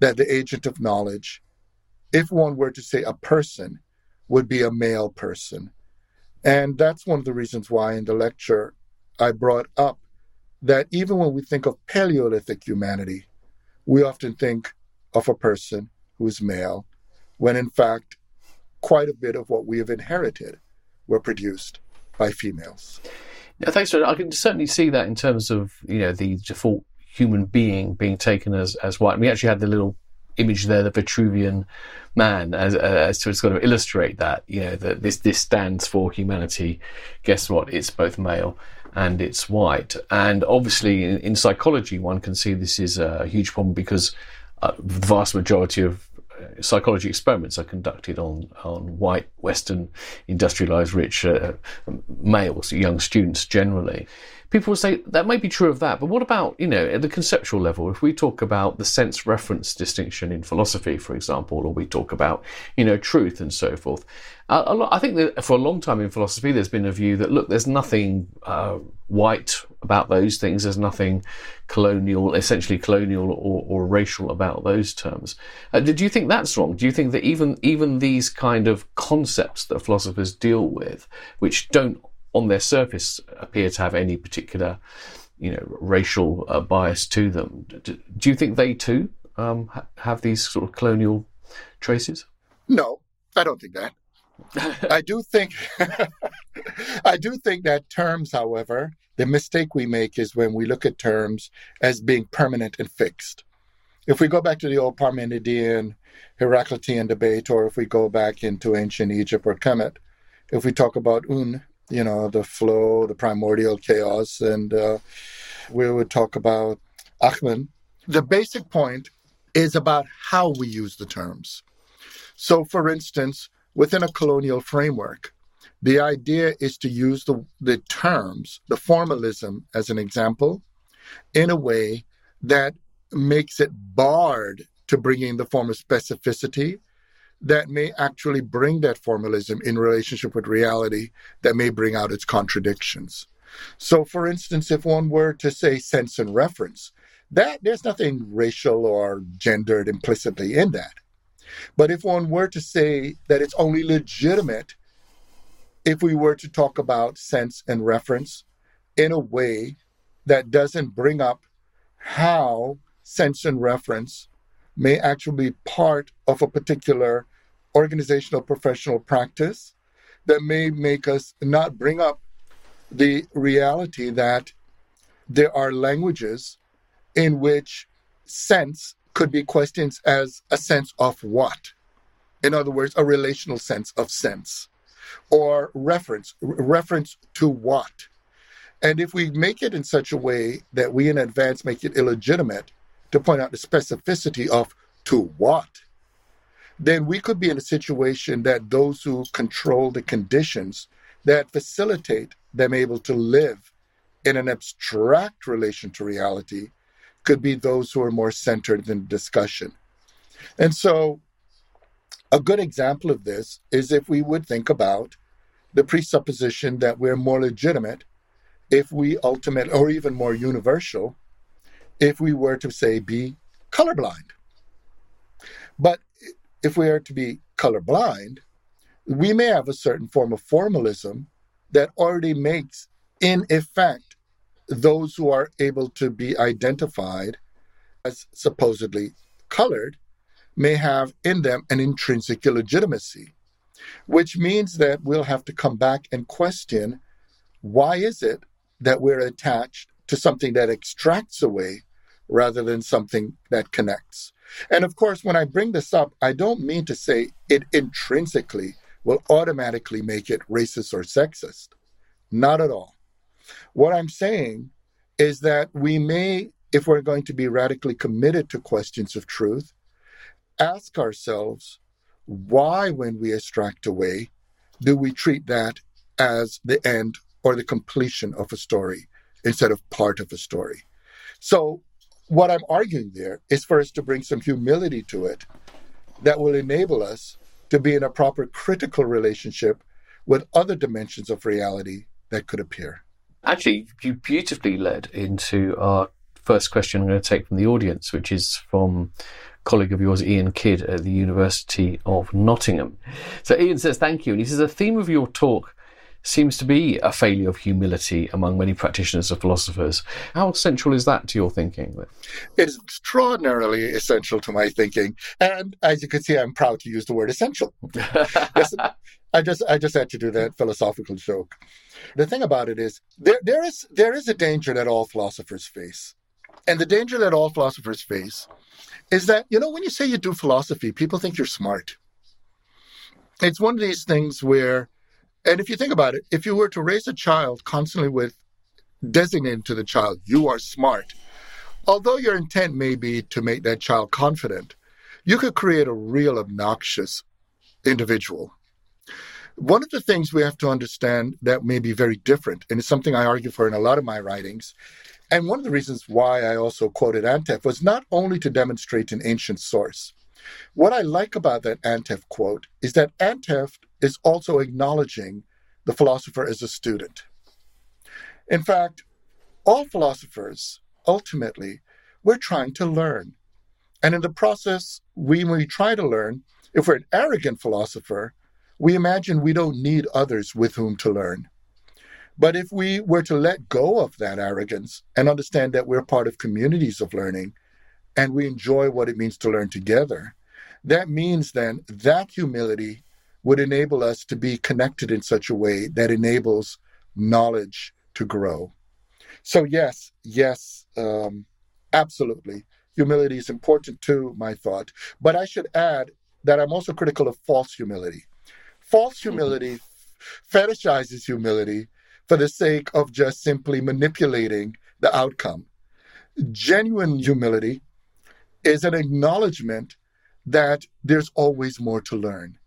that the agent of knowledge, if one were to say a person, would be a male person. And that's one of the reasons why in the lecture I brought up that even when we think of Paleolithic humanity, we often think of a person who is male, when in fact, quite a bit of what we have inherited were produced by females. Yeah, thanks, John. I can certainly see that in terms of you know the default human being being taken as as white. We actually had the little image there, the Vitruvian man, as, as to sort of illustrate that. You know that this this stands for humanity. Guess what? It's both male and it's white. And obviously, in, in psychology, one can see this is a huge problem because uh, the vast majority of psychology experiments are conducted on, on white, Western, industrialized, rich uh, males, young students generally. People will say that may be true of that, but what about, you know, at the conceptual level? If we talk about the sense reference distinction in philosophy, for example, or we talk about, you know, truth and so forth, I think that for a long time in philosophy, there's been a view that look, there's nothing uh, white about those things. There's nothing colonial, essentially colonial or, or racial about those terms. Uh, do you think that's wrong? Do you think that even even these kind of concepts that philosophers deal with, which don't on their surface appear to have any particular, you know, racial uh, bias to them, do, do, you think they too um, ha- have these sort of colonial traces? No, I don't think that. I do think I do think that terms, however, the mistake we make is when we look at terms as being permanent and fixed. If we go back to the old Parmenidean Heraclitean debate, or if we go back into ancient Egypt or Kemet, if we talk about Un, you know, the flow, the primordial chaos, and uh, we would talk about Atman, the basic point is about how we use the terms. So, for instance, within a colonial framework, the idea is to use the, the terms, the formalism as an example, in a way that makes it barred to bringing the form of specificity that may actually bring that formalism in relationship with reality that may bring out its contradictions. So, for instance, if one were to say sense and reference, that there's nothing racial or gendered implicitly in that. But if one were to say that it's only legitimate if we were to talk about sense and reference in a way that doesn't bring up how sense and reference may actually be part of a particular organizational professional practice that may make us not bring up the reality that there are languages in which sense could be questions as a sense of what? In other words, a relational sense of sense or reference, reference to what? And if we make it in such a way that we in advance make it illegitimate to point out the specificity of to what, then we could be in a situation that those who control the conditions that facilitate them able to live in an abstract relation to reality could be those who are more centered in discussion. And so, a good example of this is if we would think about the presupposition that we're more legitimate if we ultimately, or even more universal, if we were to say be colorblind. But if we are to be colorblind, we may have a certain form of formalism that already makes, in effect, those who are able to be identified as supposedly colored may have in them an intrinsic illegitimacy, which means that we'll have to come back and question why is it that we're attached to something that extracts away rather than something that connects. And of course, when I bring this up, I don't mean to say it intrinsically will automatically make it racist or sexist. Not at all. What I'm saying is that we may, if we're going to be radically committed to questions of truth, ask ourselves why, when we extract away, do we treat that as the end or the completion of a story instead of part of a story? So, what I'm arguing there is for us to bring some humility to it that will enable us to be in a proper critical relationship with other dimensions of reality that could appear. Actually, you beautifully led into our first question I'm going to take from the audience, which is from colleague of yours, Ian Kidd, at the University of Nottingham. So Ian says, Thank you. And he says, The theme of your talk seems to be a failure of humility among many practitioners of philosophers. How central is that to your thinking? It is extraordinarily essential to my thinking. And as you can see, I'm proud to use the word essential. I just I just had to do that philosophical joke. The thing about it is there there is there is a danger that all philosophers face. And the danger that all philosophers face is that, you know, when you say you do philosophy, people think you're smart. It's one of these things where and if you think about it, if you were to raise a child constantly with designating to the child, you are smart, although your intent may be to make that child confident, you could create a real obnoxious individual one of the things we have to understand that may be very different, and it's something I argue for in a lot of my writings, and one of the reasons why I also quoted Antef was not only to demonstrate an ancient source. What I like about that Antef quote is that Antef is also acknowledging the philosopher as a student. In fact, all philosophers, ultimately, we're trying to learn. And in the process, we, when we try to learn, if we're an arrogant philosopher, we imagine we don't need others with whom to learn. But if we were to let go of that arrogance and understand that we're part of communities of learning and we enjoy what it means to learn together, that means then that humility would enable us to be connected in such a way that enables knowledge to grow. So, yes, yes, um, absolutely. Humility is important too, my thought. But I should add that I'm also critical of false humility. False mm-hmm. humility mm-hmm. fetishizes humility for the sake of just simply manipulating the outcome. Genuine humility is an acknowledgement that there's always more to learn.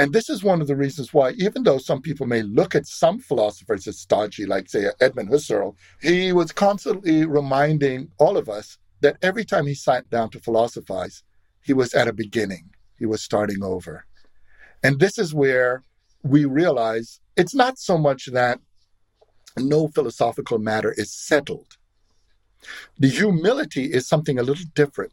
And this is one of the reasons why, even though some people may look at some philosophers as stodgy, like, say, Edmund Husserl, he was constantly reminding all of us that every time he sat down to philosophize, he was at a beginning, he was starting over. And this is where we realize it's not so much that no philosophical matter is settled. The humility is something a little different.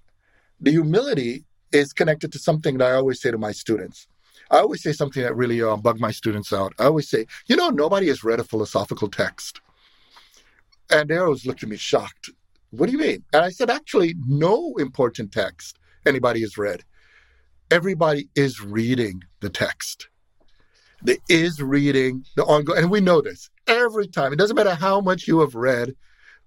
The humility is connected to something that I always say to my students. I always say something that really uh, my students out. I always say, you know, nobody has read a philosophical text. And they always looked at me shocked. What do you mean? And I said, actually, no important text anybody has read. Everybody is reading the text. They is reading the ongoing, and we know this every time. It doesn't matter how much you have read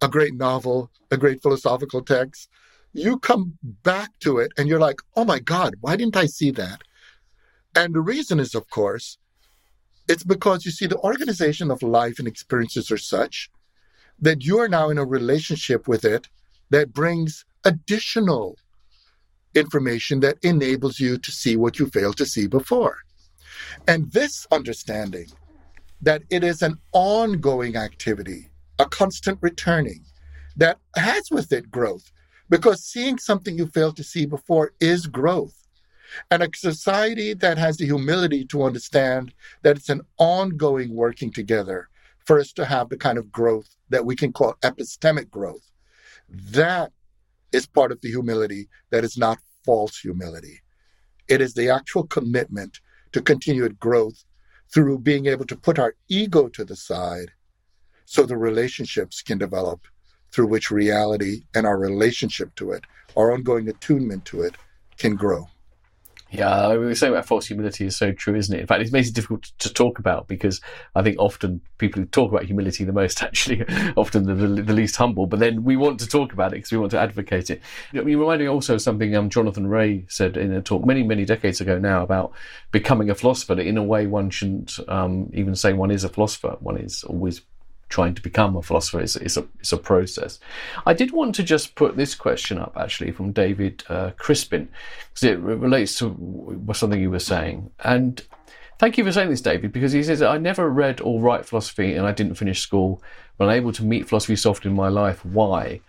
a great novel, a great philosophical text, you come back to it and you're like, oh my God, why didn't I see that? And the reason is, of course, it's because you see the organization of life and experiences are such that you are now in a relationship with it that brings additional information that enables you to see what you failed to see before. And this understanding that it is an ongoing activity, a constant returning that has with it growth, because seeing something you failed to see before is growth. And a society that has the humility to understand that it's an ongoing working together for us to have the kind of growth that we can call epistemic growth. That is part of the humility that is not false humility. It is the actual commitment to continued growth through being able to put our ego to the side so the relationships can develop through which reality and our relationship to it, our ongoing attunement to it, can grow. Yeah, we were saying about false humility is so true, isn't it? In fact, it makes it difficult to talk about because I think often people who talk about humility the most actually often the, the, the, least humble. But then we want to talk about it because we want to advocate it. You remind me also of something um, Jonathan Rée said in a talk many, many decades ago now about becoming a philosopher. That in a way, one shouldn't um, even say one is a philosopher. One is always trying to become a philosopher is, a, is a process. I did want to just put this question up actually from David uh, Crispin because it relates to something you were saying. And thank you for saying this, David, because he says, I never read or write philosophy and I didn't finish school, but I'm able to meet philosophy soft in my life. Why?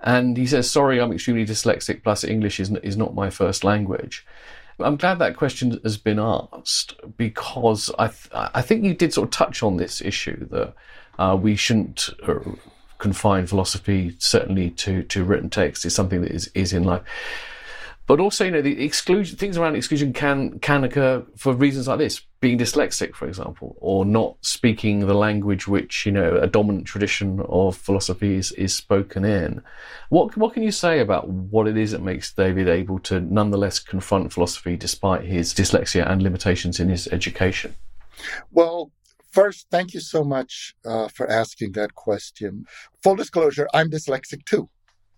And he says, sorry, I'm extremely dyslexic, plus English is, is not my first language. I'm glad that question has been asked because I, th- I think you did sort of touch on this issue that uh, we shouldn't uh, confine philosophy certainly to, to written text. It's something that is, is in life. But also, you know, the exclusion things around exclusion can can occur for reasons like this: being dyslexic, for example, or not speaking the language which you know a dominant tradition of philosophy is, is spoken in. What what can you say about what it is that makes David able to nonetheless confront philosophy despite his dyslexia and limitations in his education? Well, First, thank you so much uh, for asking that question. Full disclosure, I'm dyslexic too.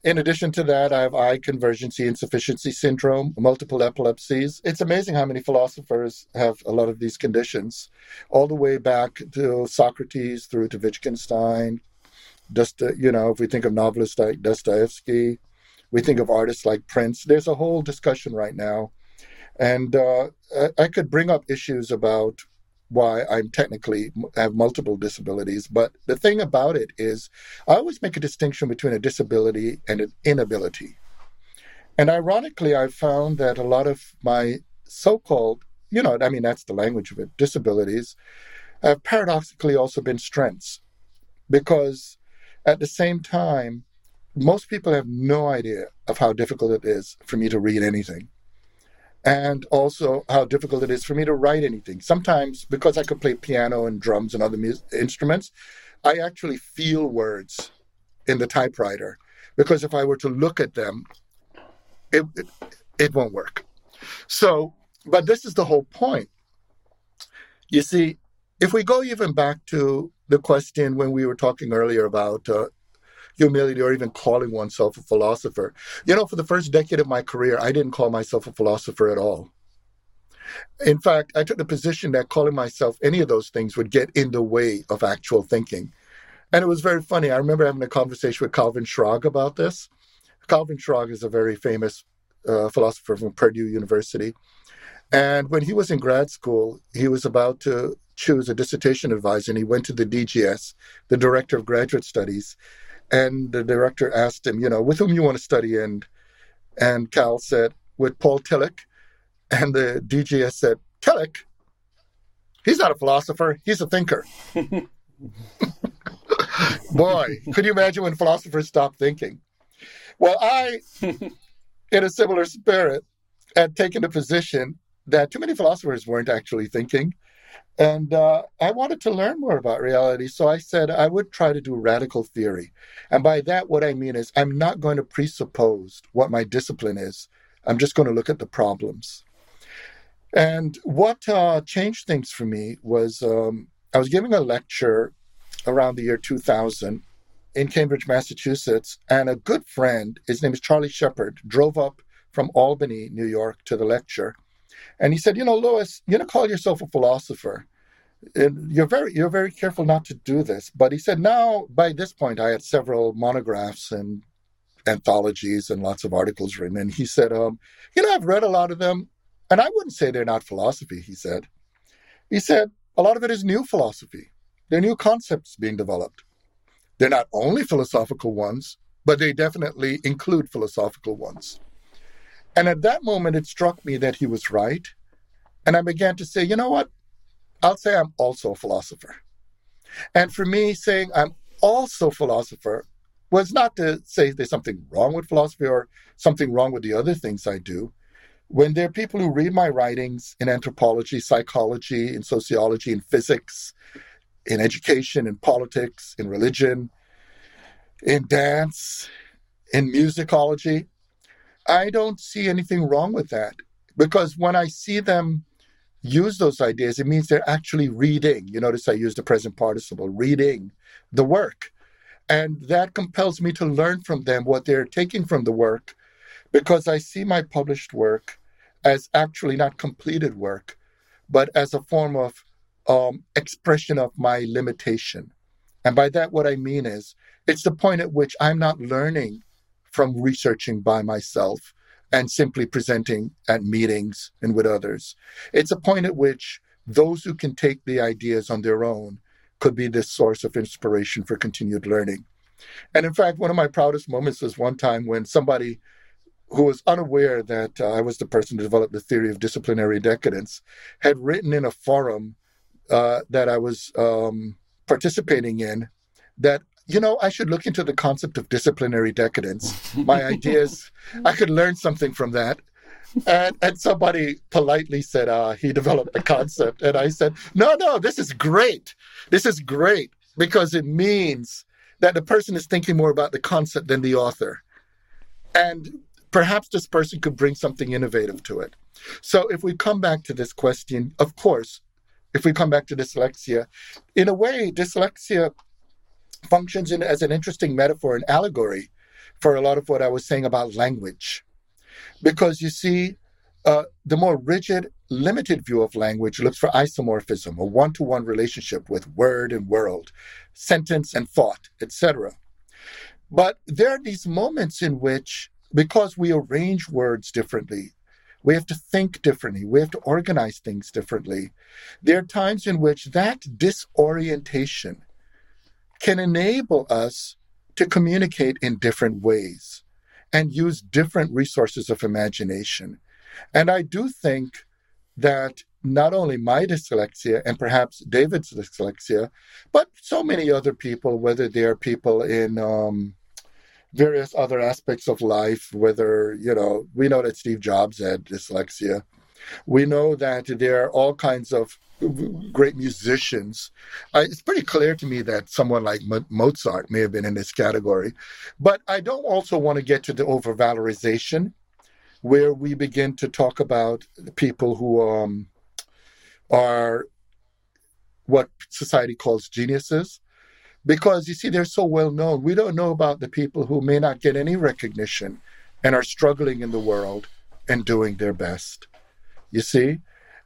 In addition to that, I have eye convergency insufficiency syndrome, multiple epilepsies. It's amazing how many philosophers have a lot of these conditions, all the way back to Socrates through to Wittgenstein. Just you know, if we think of novelists like Dostoevsky, we think of artists like Prince. There's a whole discussion right now, and uh, I could bring up issues about why I'm technically have multiple disabilities. But the thing about it is, I always make a distinction between a disability and an inability. And ironically, I've found that a lot of my so called, you know, I mean, that's the language of it, disabilities have paradoxically also been strengths. Because at the same time, most people have no idea of how difficult it is for me to read anything and also how difficult it is for me to write anything. Sometimes, because I could play piano and drums and other instruments, I actually feel words in the typewriter because if I were to look at them, it, it, it won't work. So, but this is the whole point. You see, if we go even back to the question when we were talking earlier about uh, humility or even calling oneself a philosopher, you know, for the first decade of my career, I didn't call myself a philosopher at all. In fact, I took the position that calling myself any of those things would get in the way of actual thinking. And it was very funny. I remember having a conversation with Calvin Schrag about this. Calvin Schrag is a very famous uh, philosopher from Purdue University. And when he was in grad school, he was about to choose a dissertation advisor, and he went to the DGS, the director of graduate studies, and the director asked him, you know, with whom you want to study, and and Cal said, with Paul Tillich, and the DGS said, Tillich, he's not a philosopher, he's a thinker. Boy, could you imagine when philosophers stop thinking? Well, I, in a similar spirit, had taken a position that too many philosophers weren't actually thinking. And uh, I wanted to learn more about reality. So I said I would try to do radical theory. And by that, what I mean is I'm not going to presuppose what my discipline is. I'm just going to look at the problems. And what uh, changed things for me was um, I was giving a lecture around the year 2000 in Cambridge, Massachusetts, and a good friend, his name is Charlie Shepard, drove up from Albany, New York, to the lecture. And he said, You know, Lewis, you don't call yourself a philosopher. You're very you're very careful not to do this. But he said, now by this point I had several monographs and anthologies and lots of articles written. And he said, um, you know, I've read a lot of them, and I wouldn't say they're not philosophy, he said. He said, a lot of it is new philosophy. They're new concepts being developed. They're not only philosophical ones, but they definitely include philosophical ones. And at that moment, it struck me that he was right. And I began to say, you know what? I'll say I'm also a philosopher. And for me, saying I'm also a philosopher was not to say there's something wrong with philosophy or something wrong with the other things I do. When there are people who read my writings in anthropology, psychology, in sociology, in physics, in education, in politics, in religion, in dance, in musicology, I don't see anything wrong with that because when I see them use those ideas, it means they're actually reading. You notice I use the present participle, reading the work. And that compels me to learn from them what they're taking from the work because I see my published work as actually not completed work, but as a form of um, expression of my limitation. And by that, what I mean is it's the point at which I'm not learning from researching by myself and simply presenting at meetings and with others. It's a point at which those who can take the ideas on their own could be the source of inspiration for continued learning. And in fact, one of my proudest moments was one time when somebody who was unaware that uh, I was the person to develop the theory of disciplinary decadence had written in a forum uh, that I was um, participating in that you know, I should look into the concept of disciplinary decadence. My ideas, I could learn something from that. And, and somebody politely said uh, he developed the concept. And I said, no, no, this is great. This is great because it means that the person is thinking more about the concept than the author. And perhaps this person could bring something innovative to it. So if we come back to this question, of course, if we come back to dyslexia, in a way, dyslexia functions in, as an interesting metaphor and allegory for a lot of what I was saying about language. Because you see, uh, the more rigid, limited view of language looks for isomorphism, a one to one relationship with word and world, sentence and thought, etc. But there are these moments in which, because we arrange words differently, we have to think differently. We have to organize things differently. There are times in which that disorientation can enable us to communicate in different ways and use different resources of imagination. And I do think that not only my dyslexia and perhaps David's dyslexia, but so many other people, whether they're people in um, various other aspects of life, whether, you know, we know that Steve Jobs had dyslexia. We know that there are all kinds of great musicians. Uh, it's pretty clear to me that someone like Mozart may have been in this category. But I don't also want to get to the overvalorization where we begin to talk about the people who um, are what society calls geniuses because you see, they're so well known. We don't know about the people who may not get any recognition and are struggling in the world and doing their best. You see?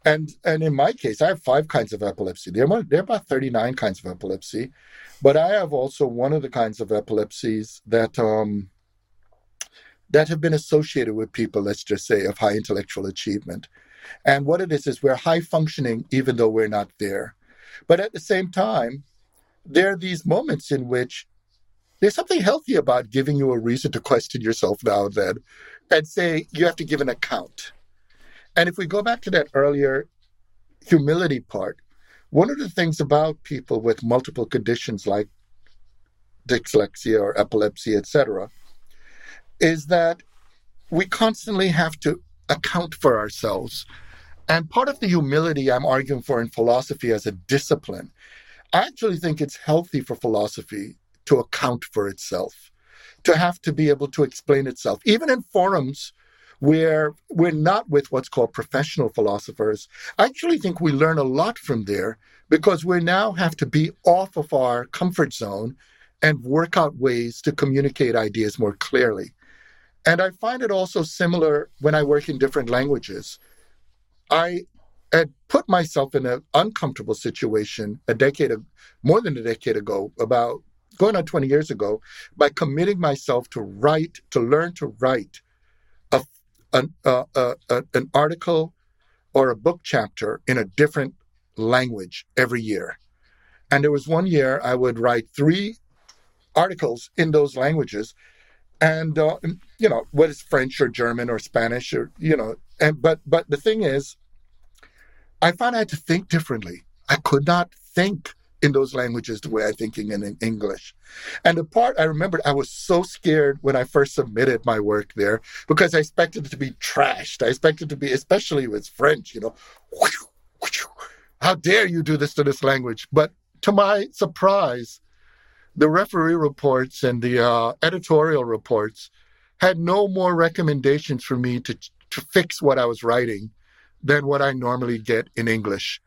And and in my case, I have five kinds of epilepsy. There are, there are about 39 kinds of epilepsy, but I have also one of the kinds of epilepsies that um, that have been associated with people, let's just say, of high intellectual achievement. And what it is is we're high functioning even though we're not there. But at the same time, there are these moments in which there's something healthy about giving you a reason to question yourself now and then and say you have to give an account. And if we go back to that earlier humility part, one of the things about people with multiple conditions like dyslexia or epilepsy, etc., is that we constantly have to account for ourselves. And part of the humility I'm arguing for in philosophy as a discipline I actually think it's healthy for philosophy to account for itself, to have to be able to explain itself, even in forums where we're not with what's called professional philosophers. I actually think we learn a lot from there because we now have to be off of our comfort zone and work out ways to communicate ideas more clearly. And I find it also similar when I work in different languages. I had put myself in an uncomfortable situation a decade, of, more than a decade ago, about going on 20 years ago, by committing myself to write, to learn to write an, uh, uh, uh, an article or a book chapter in a different language every year. And there was one year I would write three articles in those languages. And, uh, you know, whether it's French or German or Spanish or, you know, and, but, but the thing is, I found I had to think differently. I could not think in those languages the way I'm thinking in English. And the part I remembered, I was so scared when I first submitted my work there because I expected it to be trashed. I expected to be, especially with French, you know, how dare you do this to this language? But to my surprise, the referee reports and the uh, editorial reports had no more recommendations for me to, to fix what I was writing than what I normally get in English.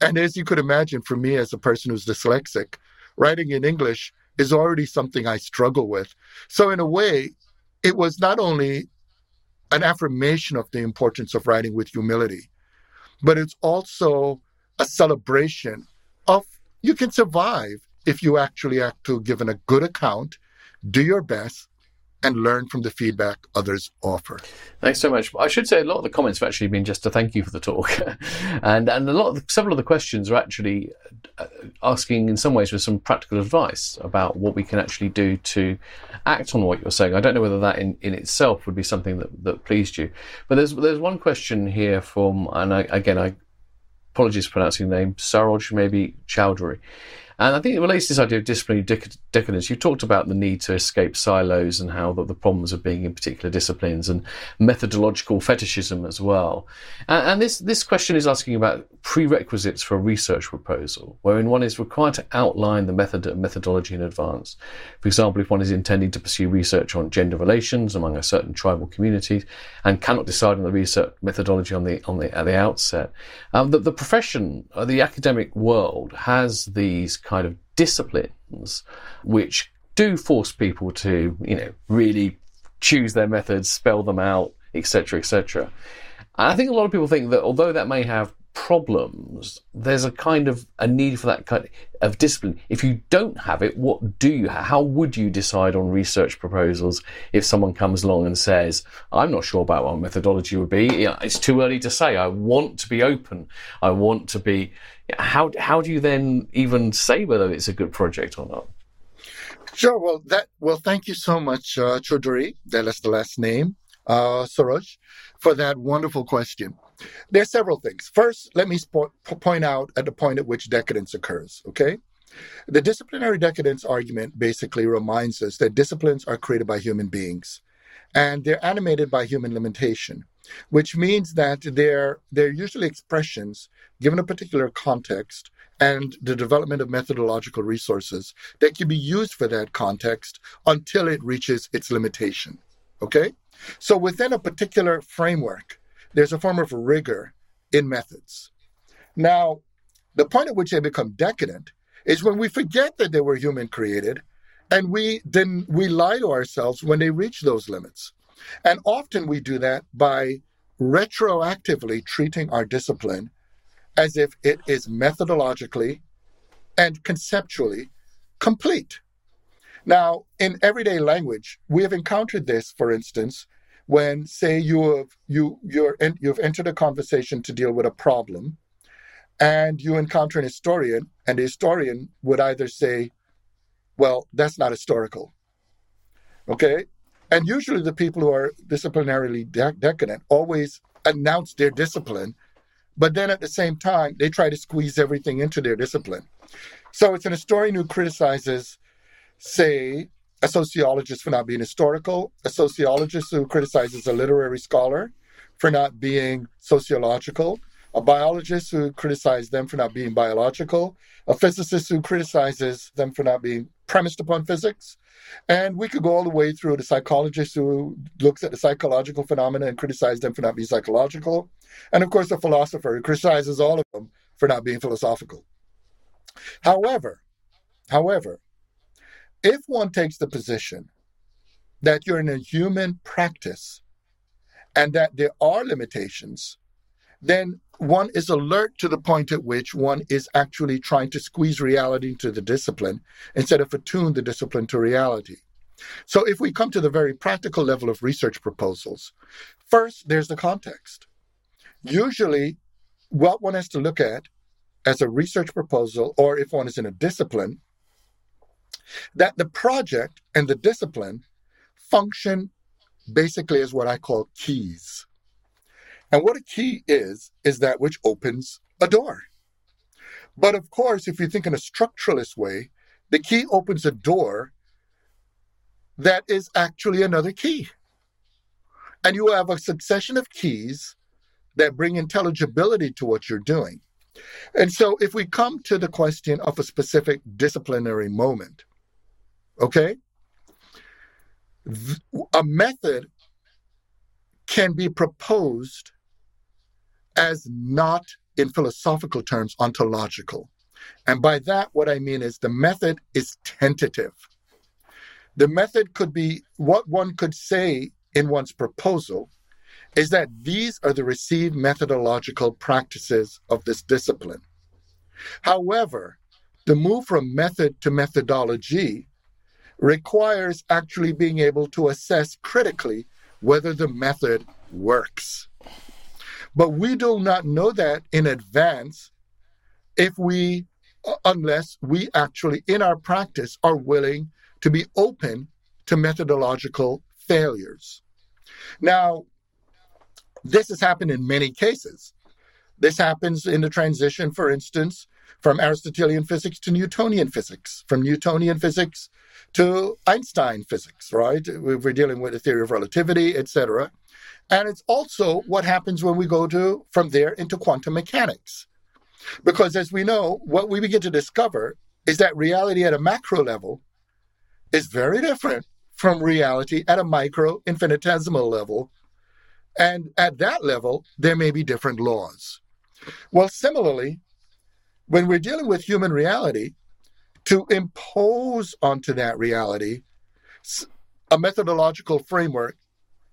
And as you could imagine, for me as a person who's dyslexic, writing in English is already something I struggle with. So, in a way, it was not only an affirmation of the importance of writing with humility, but it's also a celebration of you can survive if you actually act to give a good account, do your best, and learn from the feedback others offer. Thanks so much. I should say a lot of the comments have actually been just to thank you for the talk, and and a lot of the, several of the questions are actually uh, asking in some ways for some practical advice about what we can actually do to act on what you're saying. I don't know whether that in, in itself would be something that, that pleased you, but there's there's one question here from and I, again I apologies for pronouncing the name Saroj maybe Chowdhury. And I think it relates to this idea of disciplinary decadence. You talked about the need to escape silos and how the, the problems of being in particular disciplines and methodological fetishism as well. And, and, this, this question is asking about prerequisites for a research proposal, wherein one is required to outline the method methodology in advance. For example, if one is intending to pursue research on gender relations among a certain tribal community and cannot decide on the research methodology on the, on the, at the outset, um, the, the profession, uh, the academic world has these kind of disciplines which do force people to, you know, really choose their methods, spell them out, etc., etc. I think a lot of people think that although that may have problems, there's a kind of a need for that kind of discipline. If you don't have it, what do you have? How would you decide on research proposals if someone comes along and says, I'm not sure about what methodology would be. It's too early to say. I want to be open. I want to be, how how do you then even say whether it's a good project or not? Sure. Well, that well, thank you so much, uh, Chaudhuri. That's the last name, uh, Saroj, for that wonderful question. There are several things. First, let me spo- point out at the point at which decadence occurs. Okay. The disciplinary decadence argument basically reminds us that disciplines are created by human beings and they're animated by human limitation which means that they're, they're usually expressions given a particular context and the development of methodological resources that can be used for that context until it reaches its limitation. Okay? So within a particular framework, there's a form of rigor in methods. Now, The point at which they become decadent is when we forget that they were human created and we then we lie to ourselves when they reach those limits. And often we do that by retroactively treating our discipline as if it is methodologically and conceptually complete. Now, in everyday language, we have encountered this, for instance, when, say, you have you you're you've entered a conversation to deal with a problem, and you encounter an historian, and the historian would either say, "Well, that's not historical," okay, and usually the people who are disciplinarily de- decadent always announce their discipline, but then at the same time they try to squeeze everything into their discipline. So it's an historian who criticizes, say, a sociologist for not being historical, a sociologist who criticizes a literary scholar for not being sociological, a biologist who criticizes them for not being biological, a physicist who criticizes them for not being premised upon physics. And we could go all the way through the psychologist who looks at the psychological phenomena and criticizes them for not being psychological. And of course, the philosopher who criticizes all of them for not being philosophical. However, however, if one takes the position that you're in a human practice and that there are limitations, then one is alert to the point at which one is actually trying to squeeze reality into the discipline instead of attune the discipline to reality. So, if we come to the very practical level of research proposals, first, there's the context. Usually, what one has to look at as a research proposal, or if one is in a discipline, that the project and the discipline function basically as what I call keys. And what a key is, is that which opens a door. But of course, if you think in a structuralist way, the key opens a door that is actually another key. And you have a succession of keys that bring intelligibility to what you're doing. And so, if we come to the question of a specific disciplinary moment, okay, a method can be proposed as not in philosophical terms ontological. And by that, what I mean is the method is tentative. The method could be what one could say in one's proposal is that these are the received methodological practices of this discipline. However, the move from method to methodology requires actually being able to assess critically whether the method works. But we do not know that in advance if we, unless we actually, in our practice, are willing to be open to methodological failures. Now, this has happened in many cases. This happens in the transition, for instance, from Aristotelian physics to Newtonian physics, from Newtonian physics to Einstein physics, right? We're dealing with the theory of relativity, etc. And it's also what happens when we go to from there into quantum mechanics. Because as we know, what we begin to discover is that reality at a macro level is very different from reality at a micro infinitesimal level. And at that level, there may be different laws. Well, similarly, when we're dealing with human reality, to impose onto that reality a methodological framework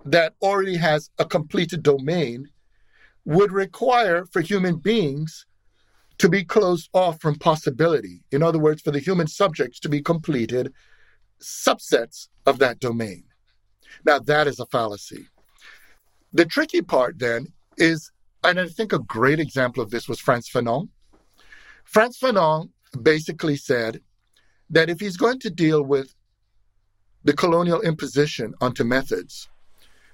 that already has a completed domain would require for human beings to be closed off from possibility. In other words, for the human subjects to be completed subsets of that domain. Now, that is a fallacy. The tricky part then is, and I think a great example of this was Frantz Fanon. Frantz Fanon basically said that if he's going to deal with the colonial imposition onto methods,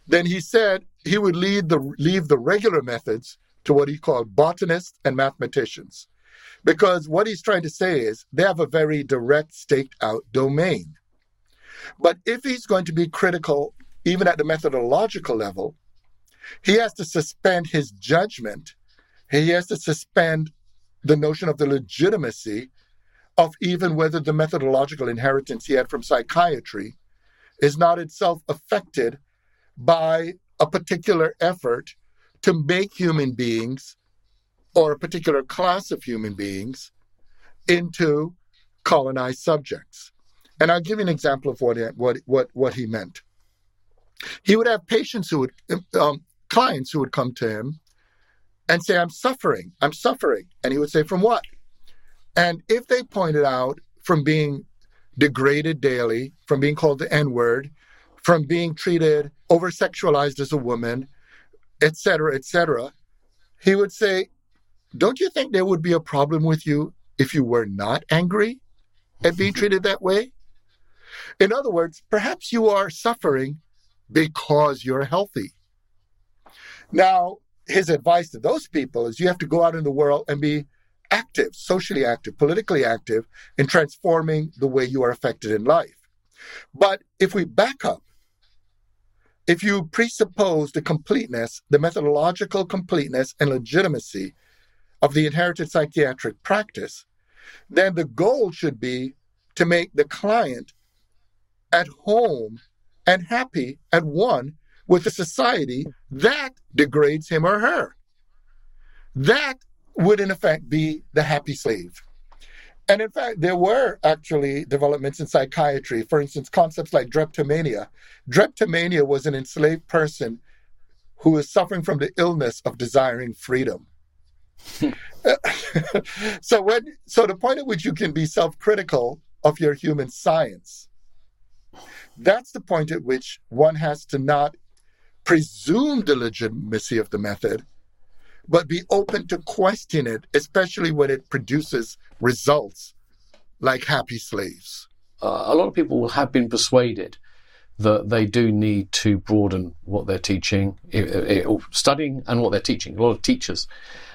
then he said he would leave the, leave the regular methods to what he called botanists and mathematicians. Because what he's trying to say is they have a very direct, staked out domain. But if he's going to be critical, even at the methodological level, he has to suspend his judgment. He has to suspend the notion of the legitimacy of even whether the methodological inheritance he had from psychiatry is not itself affected by a particular effort to make human beings or a particular class of human beings into colonized subjects. And I'll give you an example of what what what what he meant. He would have patients who would um, clients who would come to him and say, "I'm suffering, I'm suffering," and he would say, "From what?" And if they pointed out from being degraded daily, from being called the N word, from being treated over sexualized as a woman, etc., etc., he would say, Don't you think there would be a problem with you if you were not angry at being mm-hmm. treated that way? In other words, perhaps you are suffering because you're healthy. Now, his advice to those people is you have to go out in the world and be active, socially active, politically active in transforming the way you are affected in life. But if we back up, if you presuppose the completeness, the methodological completeness and legitimacy of the inherited psychiatric practice, then the goal should be to make the client at home and happy at one with a society that degrades him or her. That would, in effect, be the happy slave. And in fact, there were actually developments in psychiatry. For instance, concepts like drapetomania. Drapetomania was an enslaved person who is suffering from the illness of desiring freedom. so when so the point at which you can be self-critical of your human science that's the point at which one has to not presume the legitimacy of the method but be open to question it, especially when it produces results like happy slaves. Uh, a lot of people have been persuaded that they do need to broaden what they're teaching, it, it, studying, and what they're teaching. A lot of teachers.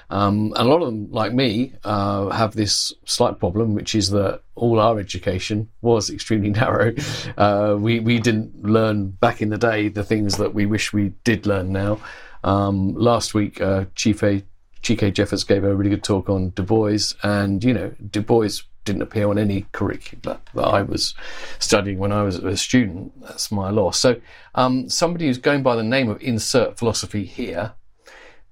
Um, and a lot of them, like me, uh, have this slight problem, which is that all our education was extremely narrow. Uh, we we didn't learn back in the day the things that we wish we did learn now. Um, last week, uh, Chief A. Chike Jeffers gave a really good talk on Du Bois, and you know, Du Bois didn't appear on any curricula that I was studying when I was a student. That's my loss. So, um, somebody who's going by the name of Insert Philosophy here,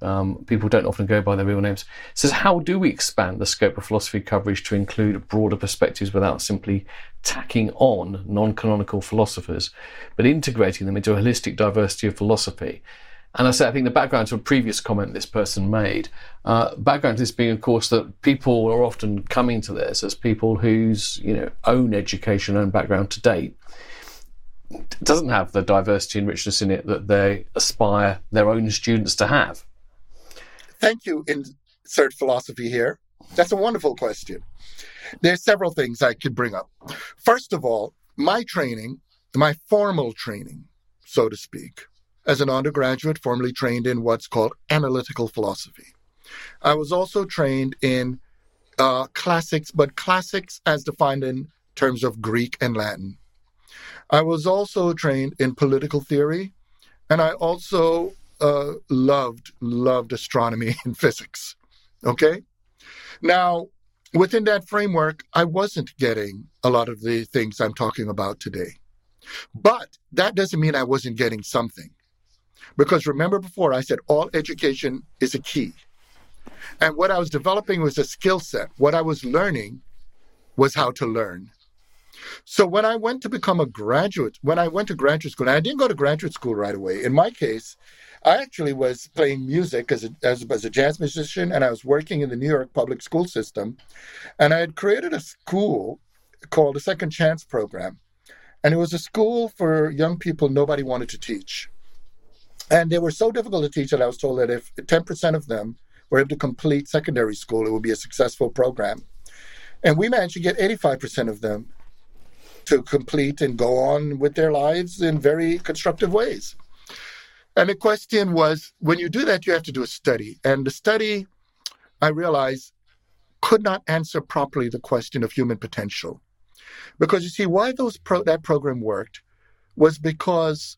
um, people don't often go by their real names, It says, How do we expand the scope of philosophy coverage to include broader perspectives without simply tacking on non canonical philosophers, but integrating them into a holistic diversity of philosophy? And I say, I think the background to a previous comment this person made, uh, background to this being, of course, that people are often coming to this as people whose you know own education, own background to date doesn't have the diversity and richness in it that they aspire their own students to have. Thank you, insert philosophy here. That's a wonderful question. There's several things I could bring up. First of all, my training, my formal training, so to speak, as an undergraduate, formally trained in what's called analytical philosophy. I was also trained in uh, classics, but classics as defined in terms of Greek and Latin. I was also trained in political theory, and I also uh, loved loved astronomy and physics. Okay, now within that framework, I wasn't getting a lot of the things I'm talking about today, but that doesn't mean I wasn't getting something. Because remember before I said all education is a key. And what I was developing was a skill set. What I was learning was how to learn. So when I went to become a graduate, when I went to graduate school, I didn't go to graduate school right away. In my case, I actually was playing music as a, as, as a jazz musician, and I was working in the New York public school system. And I had created a school called the Second Chance Program. And it was a school for young people nobody wanted to teach. And they were so difficult to teach that I was told that if 10% of them were able to complete secondary school, it would be a successful program. And we managed to get 85% of them to complete and go on with their lives in very constructive ways. And the question was when you do that, you have to do a study. And the study, I realized, could not answer properly the question of human potential. Because you see, why those pro- that program worked was because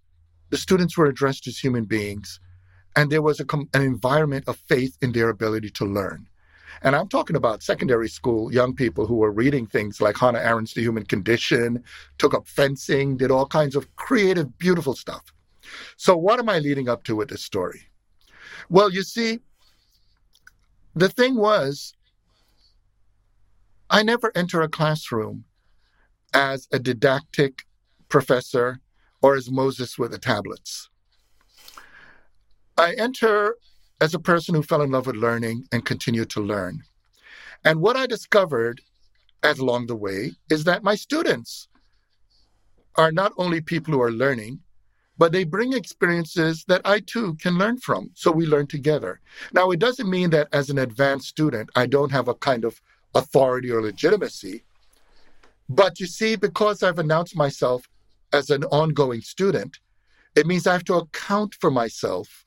the students were addressed as human beings, and there was a, an environment of faith in their ability to learn. And I'm talking about secondary school young people who were reading things like Hannah Arendt's The Human Condition, took up fencing, did all kinds of creative, beautiful stuff. So, what am I leading up to with this story? Well, you see, the thing was, I never enter a classroom as a didactic professor or as Moses with the tablets. I enter as a person who fell in love with learning and continued to learn. And what I discovered as along the way is that my students are not only people who are learning, but they bring experiences that I too can learn from. So we learn together. Now, it doesn't mean that as an advanced student, I don't have a kind of authority or legitimacy. But you see, because I've announced myself as an ongoing student, it means I have to account for myself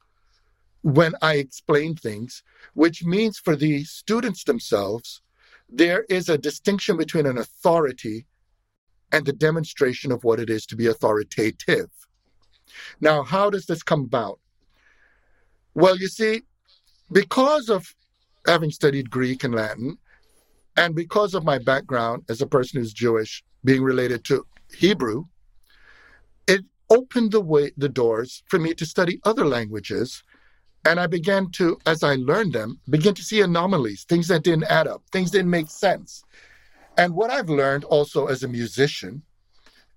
when I explain things, which means for the students themselves, there is a distinction between an authority and the demonstration of what it is to be authoritative. Now, how does this come about? Well, you see, because of having studied Greek and Latin, and because of my background as a person who's Jewish, being related to Hebrew, it opened the way the doors for me to study other languages and I began to, as I learned them, begin to see anomalies, things that didn't add up, things didn't make sense. And what I've learned also as a musician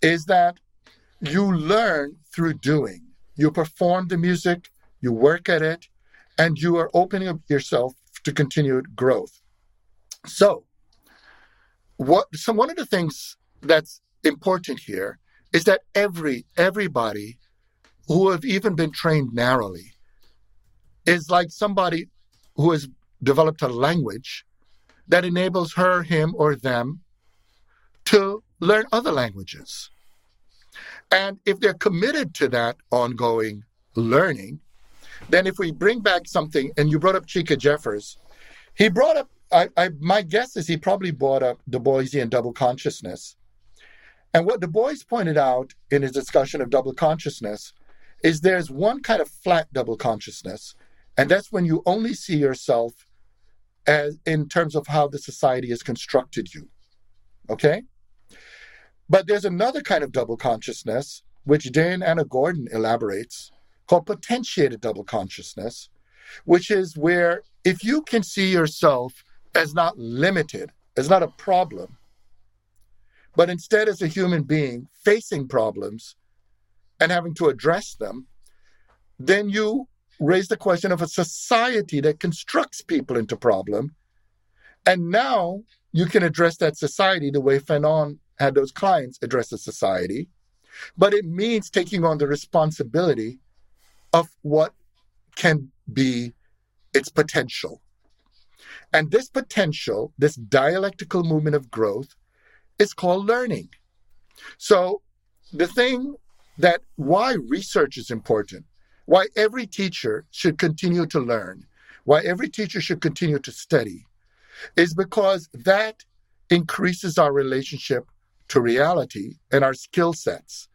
is that you learn through doing. You perform the music, you work at it, and you are opening up yourself to continued growth. So, what so one of the things that's important here is that every everybody who have even been trained narrowly is like somebody who has developed a language that enables her, him, or them to learn other languages. And if they're committed to that ongoing learning, then if we bring back something, and you brought up Chike Jeffers, he brought up, I, I, my guess is he probably brought up Du Boisian double consciousness. And what Du Bois pointed out in his discussion of double consciousness is there's one kind of flat double consciousness, and that's when you only see yourself as in terms of how the society has constructed you. Okay? But there's another kind of double consciousness, which Jane Anna Gordon elaborates, called potentiated double consciousness, which is where if you can see yourself as not limited, as not a problem, but instead as a human being facing problems and having to address them, then you raise the question of a society that constructs people into problem. And now you can address that society the way Fanon had those clients address the society. But it means taking on the responsibility of what can be its potential. And this potential, this dialectical movement of growth, is called learning. So the thing that why research is important why every teacher should continue to learn, why every teacher should continue to study, is because that increases our relationship to reality and our skill sets.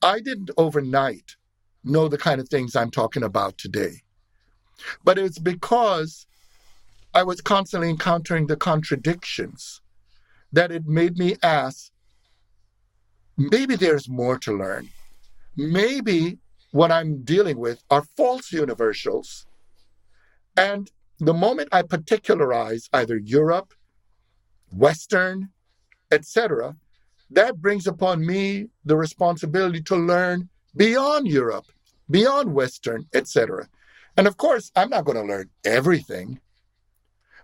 I didn't overnight know the kind of things I'm talking about today, but it's because I was constantly encountering the contradictions that it made me ask maybe there's more to learn. Maybe what I'm dealing with are false universals. And the moment I particularize either Europe, Western, etc., that brings upon me the responsibility to learn beyond Europe, beyond Western, etc. And of course, I'm not going to learn everything.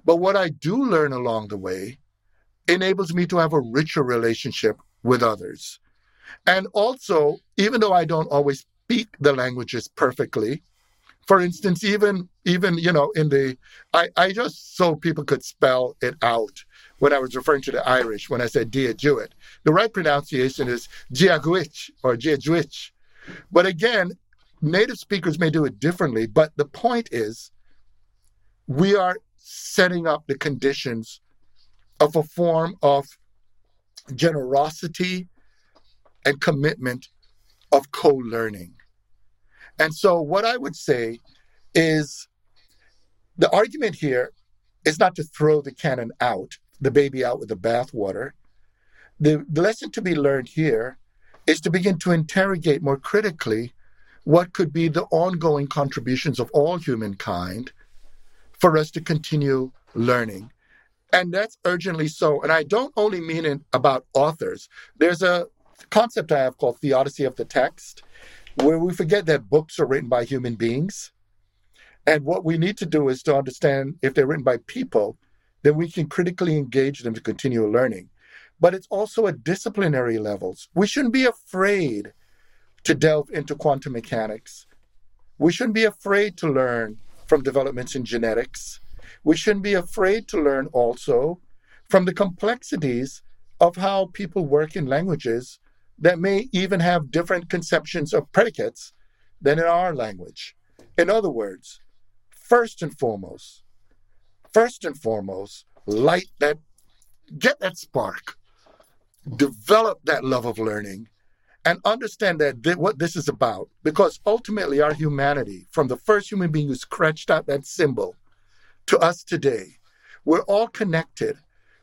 But what I do learn along the way enables me to have a richer relationship with others. And also, even though I don't always speak the languages perfectly. For instance, even even you know in the I, I just so people could spell it out when I was referring to the Irish when I said Dia duit. The right pronunciation is Giaguich or Giaguich. But again, native speakers may do it differently, but the point is we are setting up the conditions of a form of generosity and commitment of co learning. And so, what I would say is the argument here is not to throw the canon out, the baby out with the bathwater. The, the lesson to be learned here is to begin to interrogate more critically what could be the ongoing contributions of all humankind for us to continue learning. And that's urgently so. And I don't only mean it about authors. There's a concept I have called theodicy of the text, where we forget that books are written by human beings. And what we need to do is to understand if they're written by people, then we can critically engage them to continue learning. But it's also at disciplinary levels. We shouldn't be afraid to delve into quantum mechanics. We shouldn't be afraid to learn from developments in genetics. We shouldn't be afraid to learn also from the complexities of how people work in languages that may even have different conceptions of predicates than in our language. In other words, first and foremost, first and foremost, light that, get that spark, develop that love of learning, and understand that th- what this is about. Because ultimately, our humanity, from the first human being who scratched out that symbol to us today, we're all connected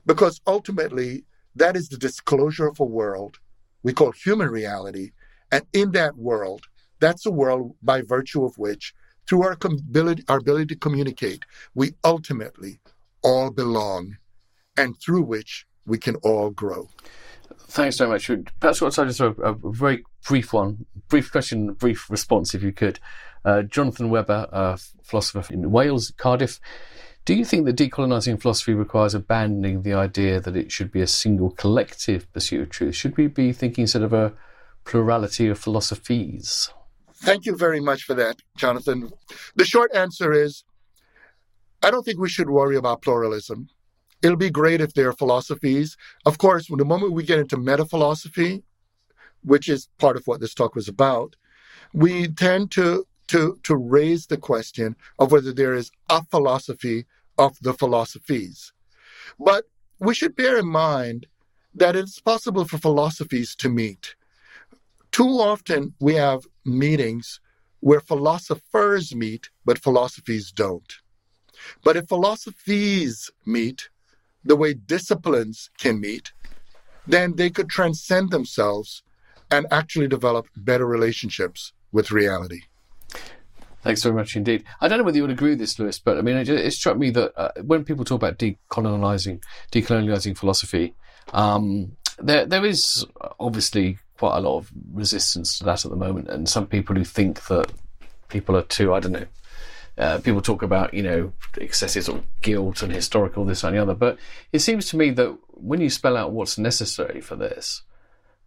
because ultimately, that is the disclosure of a world we call human reality. And in that world, that's a world by virtue of which, through our ability, our ability to communicate, we ultimately all belong and through which we can all grow. Thanks very much. Perhaps I'll just a, a very brief one, brief question, brief response, if you could. Uh, Jonathan Webber, philosopher in Wales, Cardiff. Do you think that decolonising philosophy requires abandoning the idea that it should be a single collective pursuit of truth? Should we be thinking sort of a plurality of philosophies? Thank you very much for that, Jonathan. The short answer is I don't think we should worry about pluralism. It'll be great if there are philosophies. Of course, when the moment we get into meta philosophy, which is part of what this talk was about, we tend to to, to raise the question of whether there is a philosophy of the philosophies. But we should bear in mind that it's possible for philosophies to meet. Too often we have meetings where philosophers meet, but philosophies don't. But if philosophies meet the way disciplines can meet, then they could transcend themselves and actually develop better relationships with reality. Thanks very much indeed. I don't know whether you would agree with this, Lewis, but I mean, it, it struck me that uh, when people talk about decolonizing, decolonializing philosophy, um, there there is obviously quite a lot of resistance to that at the moment, and some people who think that people are too, I don't know. Uh, people talk about, you know, excessive sort of guilt and historical this and the other, but it seems to me that when you spell out what's necessary for this,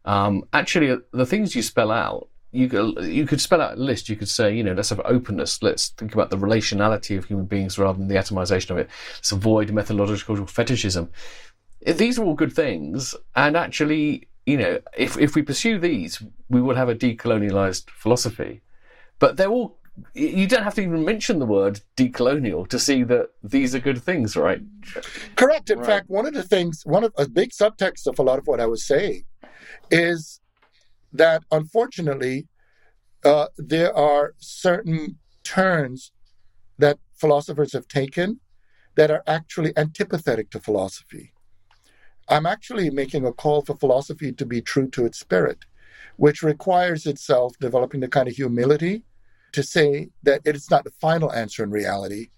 um, actually, the things you spell out you could you could spell out a list. You could say, you know, let's have openness. Let's think about the relationality of human beings rather than the atomization of it. Let's avoid methodological fetishism. These are all good things, and actually, you know, if if we pursue these, we will have a decolonialized philosophy. But they're all. You don't have to even mention the word decolonial to see that these are good things, right? Correct. In right. fact, one of the things, one of a big subtext of a lot of what I was saying is that unfortunately uh, there are certain turns that philosophers have taken that are actually antipathetic to philosophy. I'm actually making a call for philosophy to be true to its spirit, which requires itself developing the kind of humility to say that it is not the final answer in reality,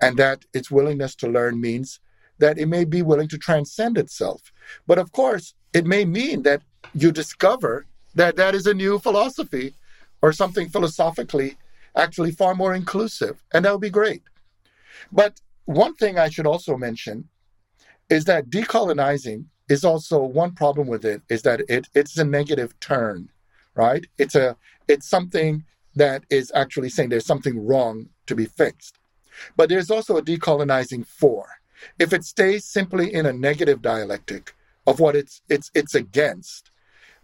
and that its willingness to learn means that it may be willing to transcend itself. But of course, it may mean that you discover that that is a new philosophy or something philosophically actually far more inclusive. And that would be great. But one thing I should also mention is that decolonizing is also one problem with it is that it it's a negative turn, right? It's a it's something that is actually saying there's something wrong to be fixed. But there's also a decolonizing for. If it stays simply in a negative dialectic of what it's it's it's against,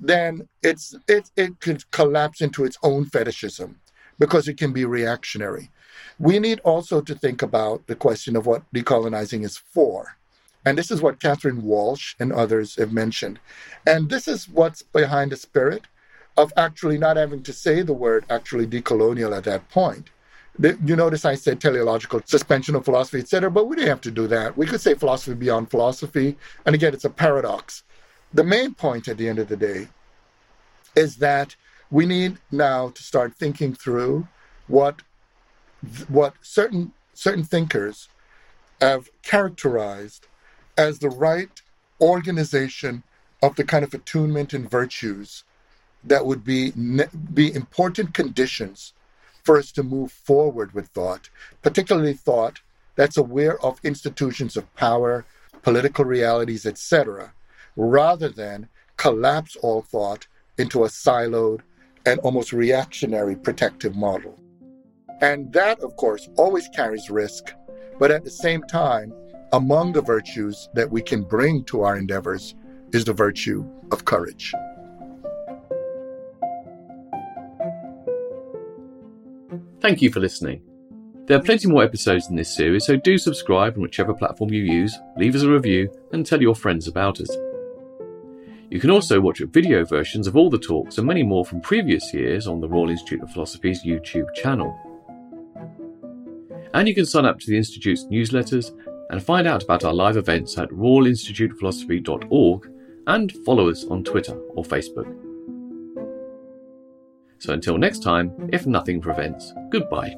then it's it it can collapse into its own fetishism because it can be reactionary. We need also to think about the question of what decolonizing is for. And this is what Catherine Walsh and others have mentioned. And this is what's behind the spirit of actually not having to say the word actually decolonial at that point. You notice I said teleological suspension of philosophy, etc., but we didn't have to do that. We could say philosophy beyond philosophy. And again, it's a paradox the main point at the end of the day is that we need now to start thinking through what what certain certain thinkers have characterized as the right organization of the kind of attunement and virtues that would be be important conditions for us to move forward with thought, particularly thought that's aware of institutions of power, political realities, etc., rather than collapse all thought into a siloed and almost reactionary protective model. And that, of course, always carries risk, but at the same time, among the virtues that we can bring to our endeavors is the virtue of courage. Thank you for listening. There are plenty more episodes in this series, so do subscribe on whichever platform you use, leave us a review, and tell your friends about us. You can also watch video versions of all the talks and many more from previous years on the Royal Institute of Philosophy's YouTube channel. And you can sign up to the Institute's newsletters and find out about our live events at royalinstitutephilosophy.org and follow us on Twitter or Facebook. So until next time, if nothing prevents, goodbye.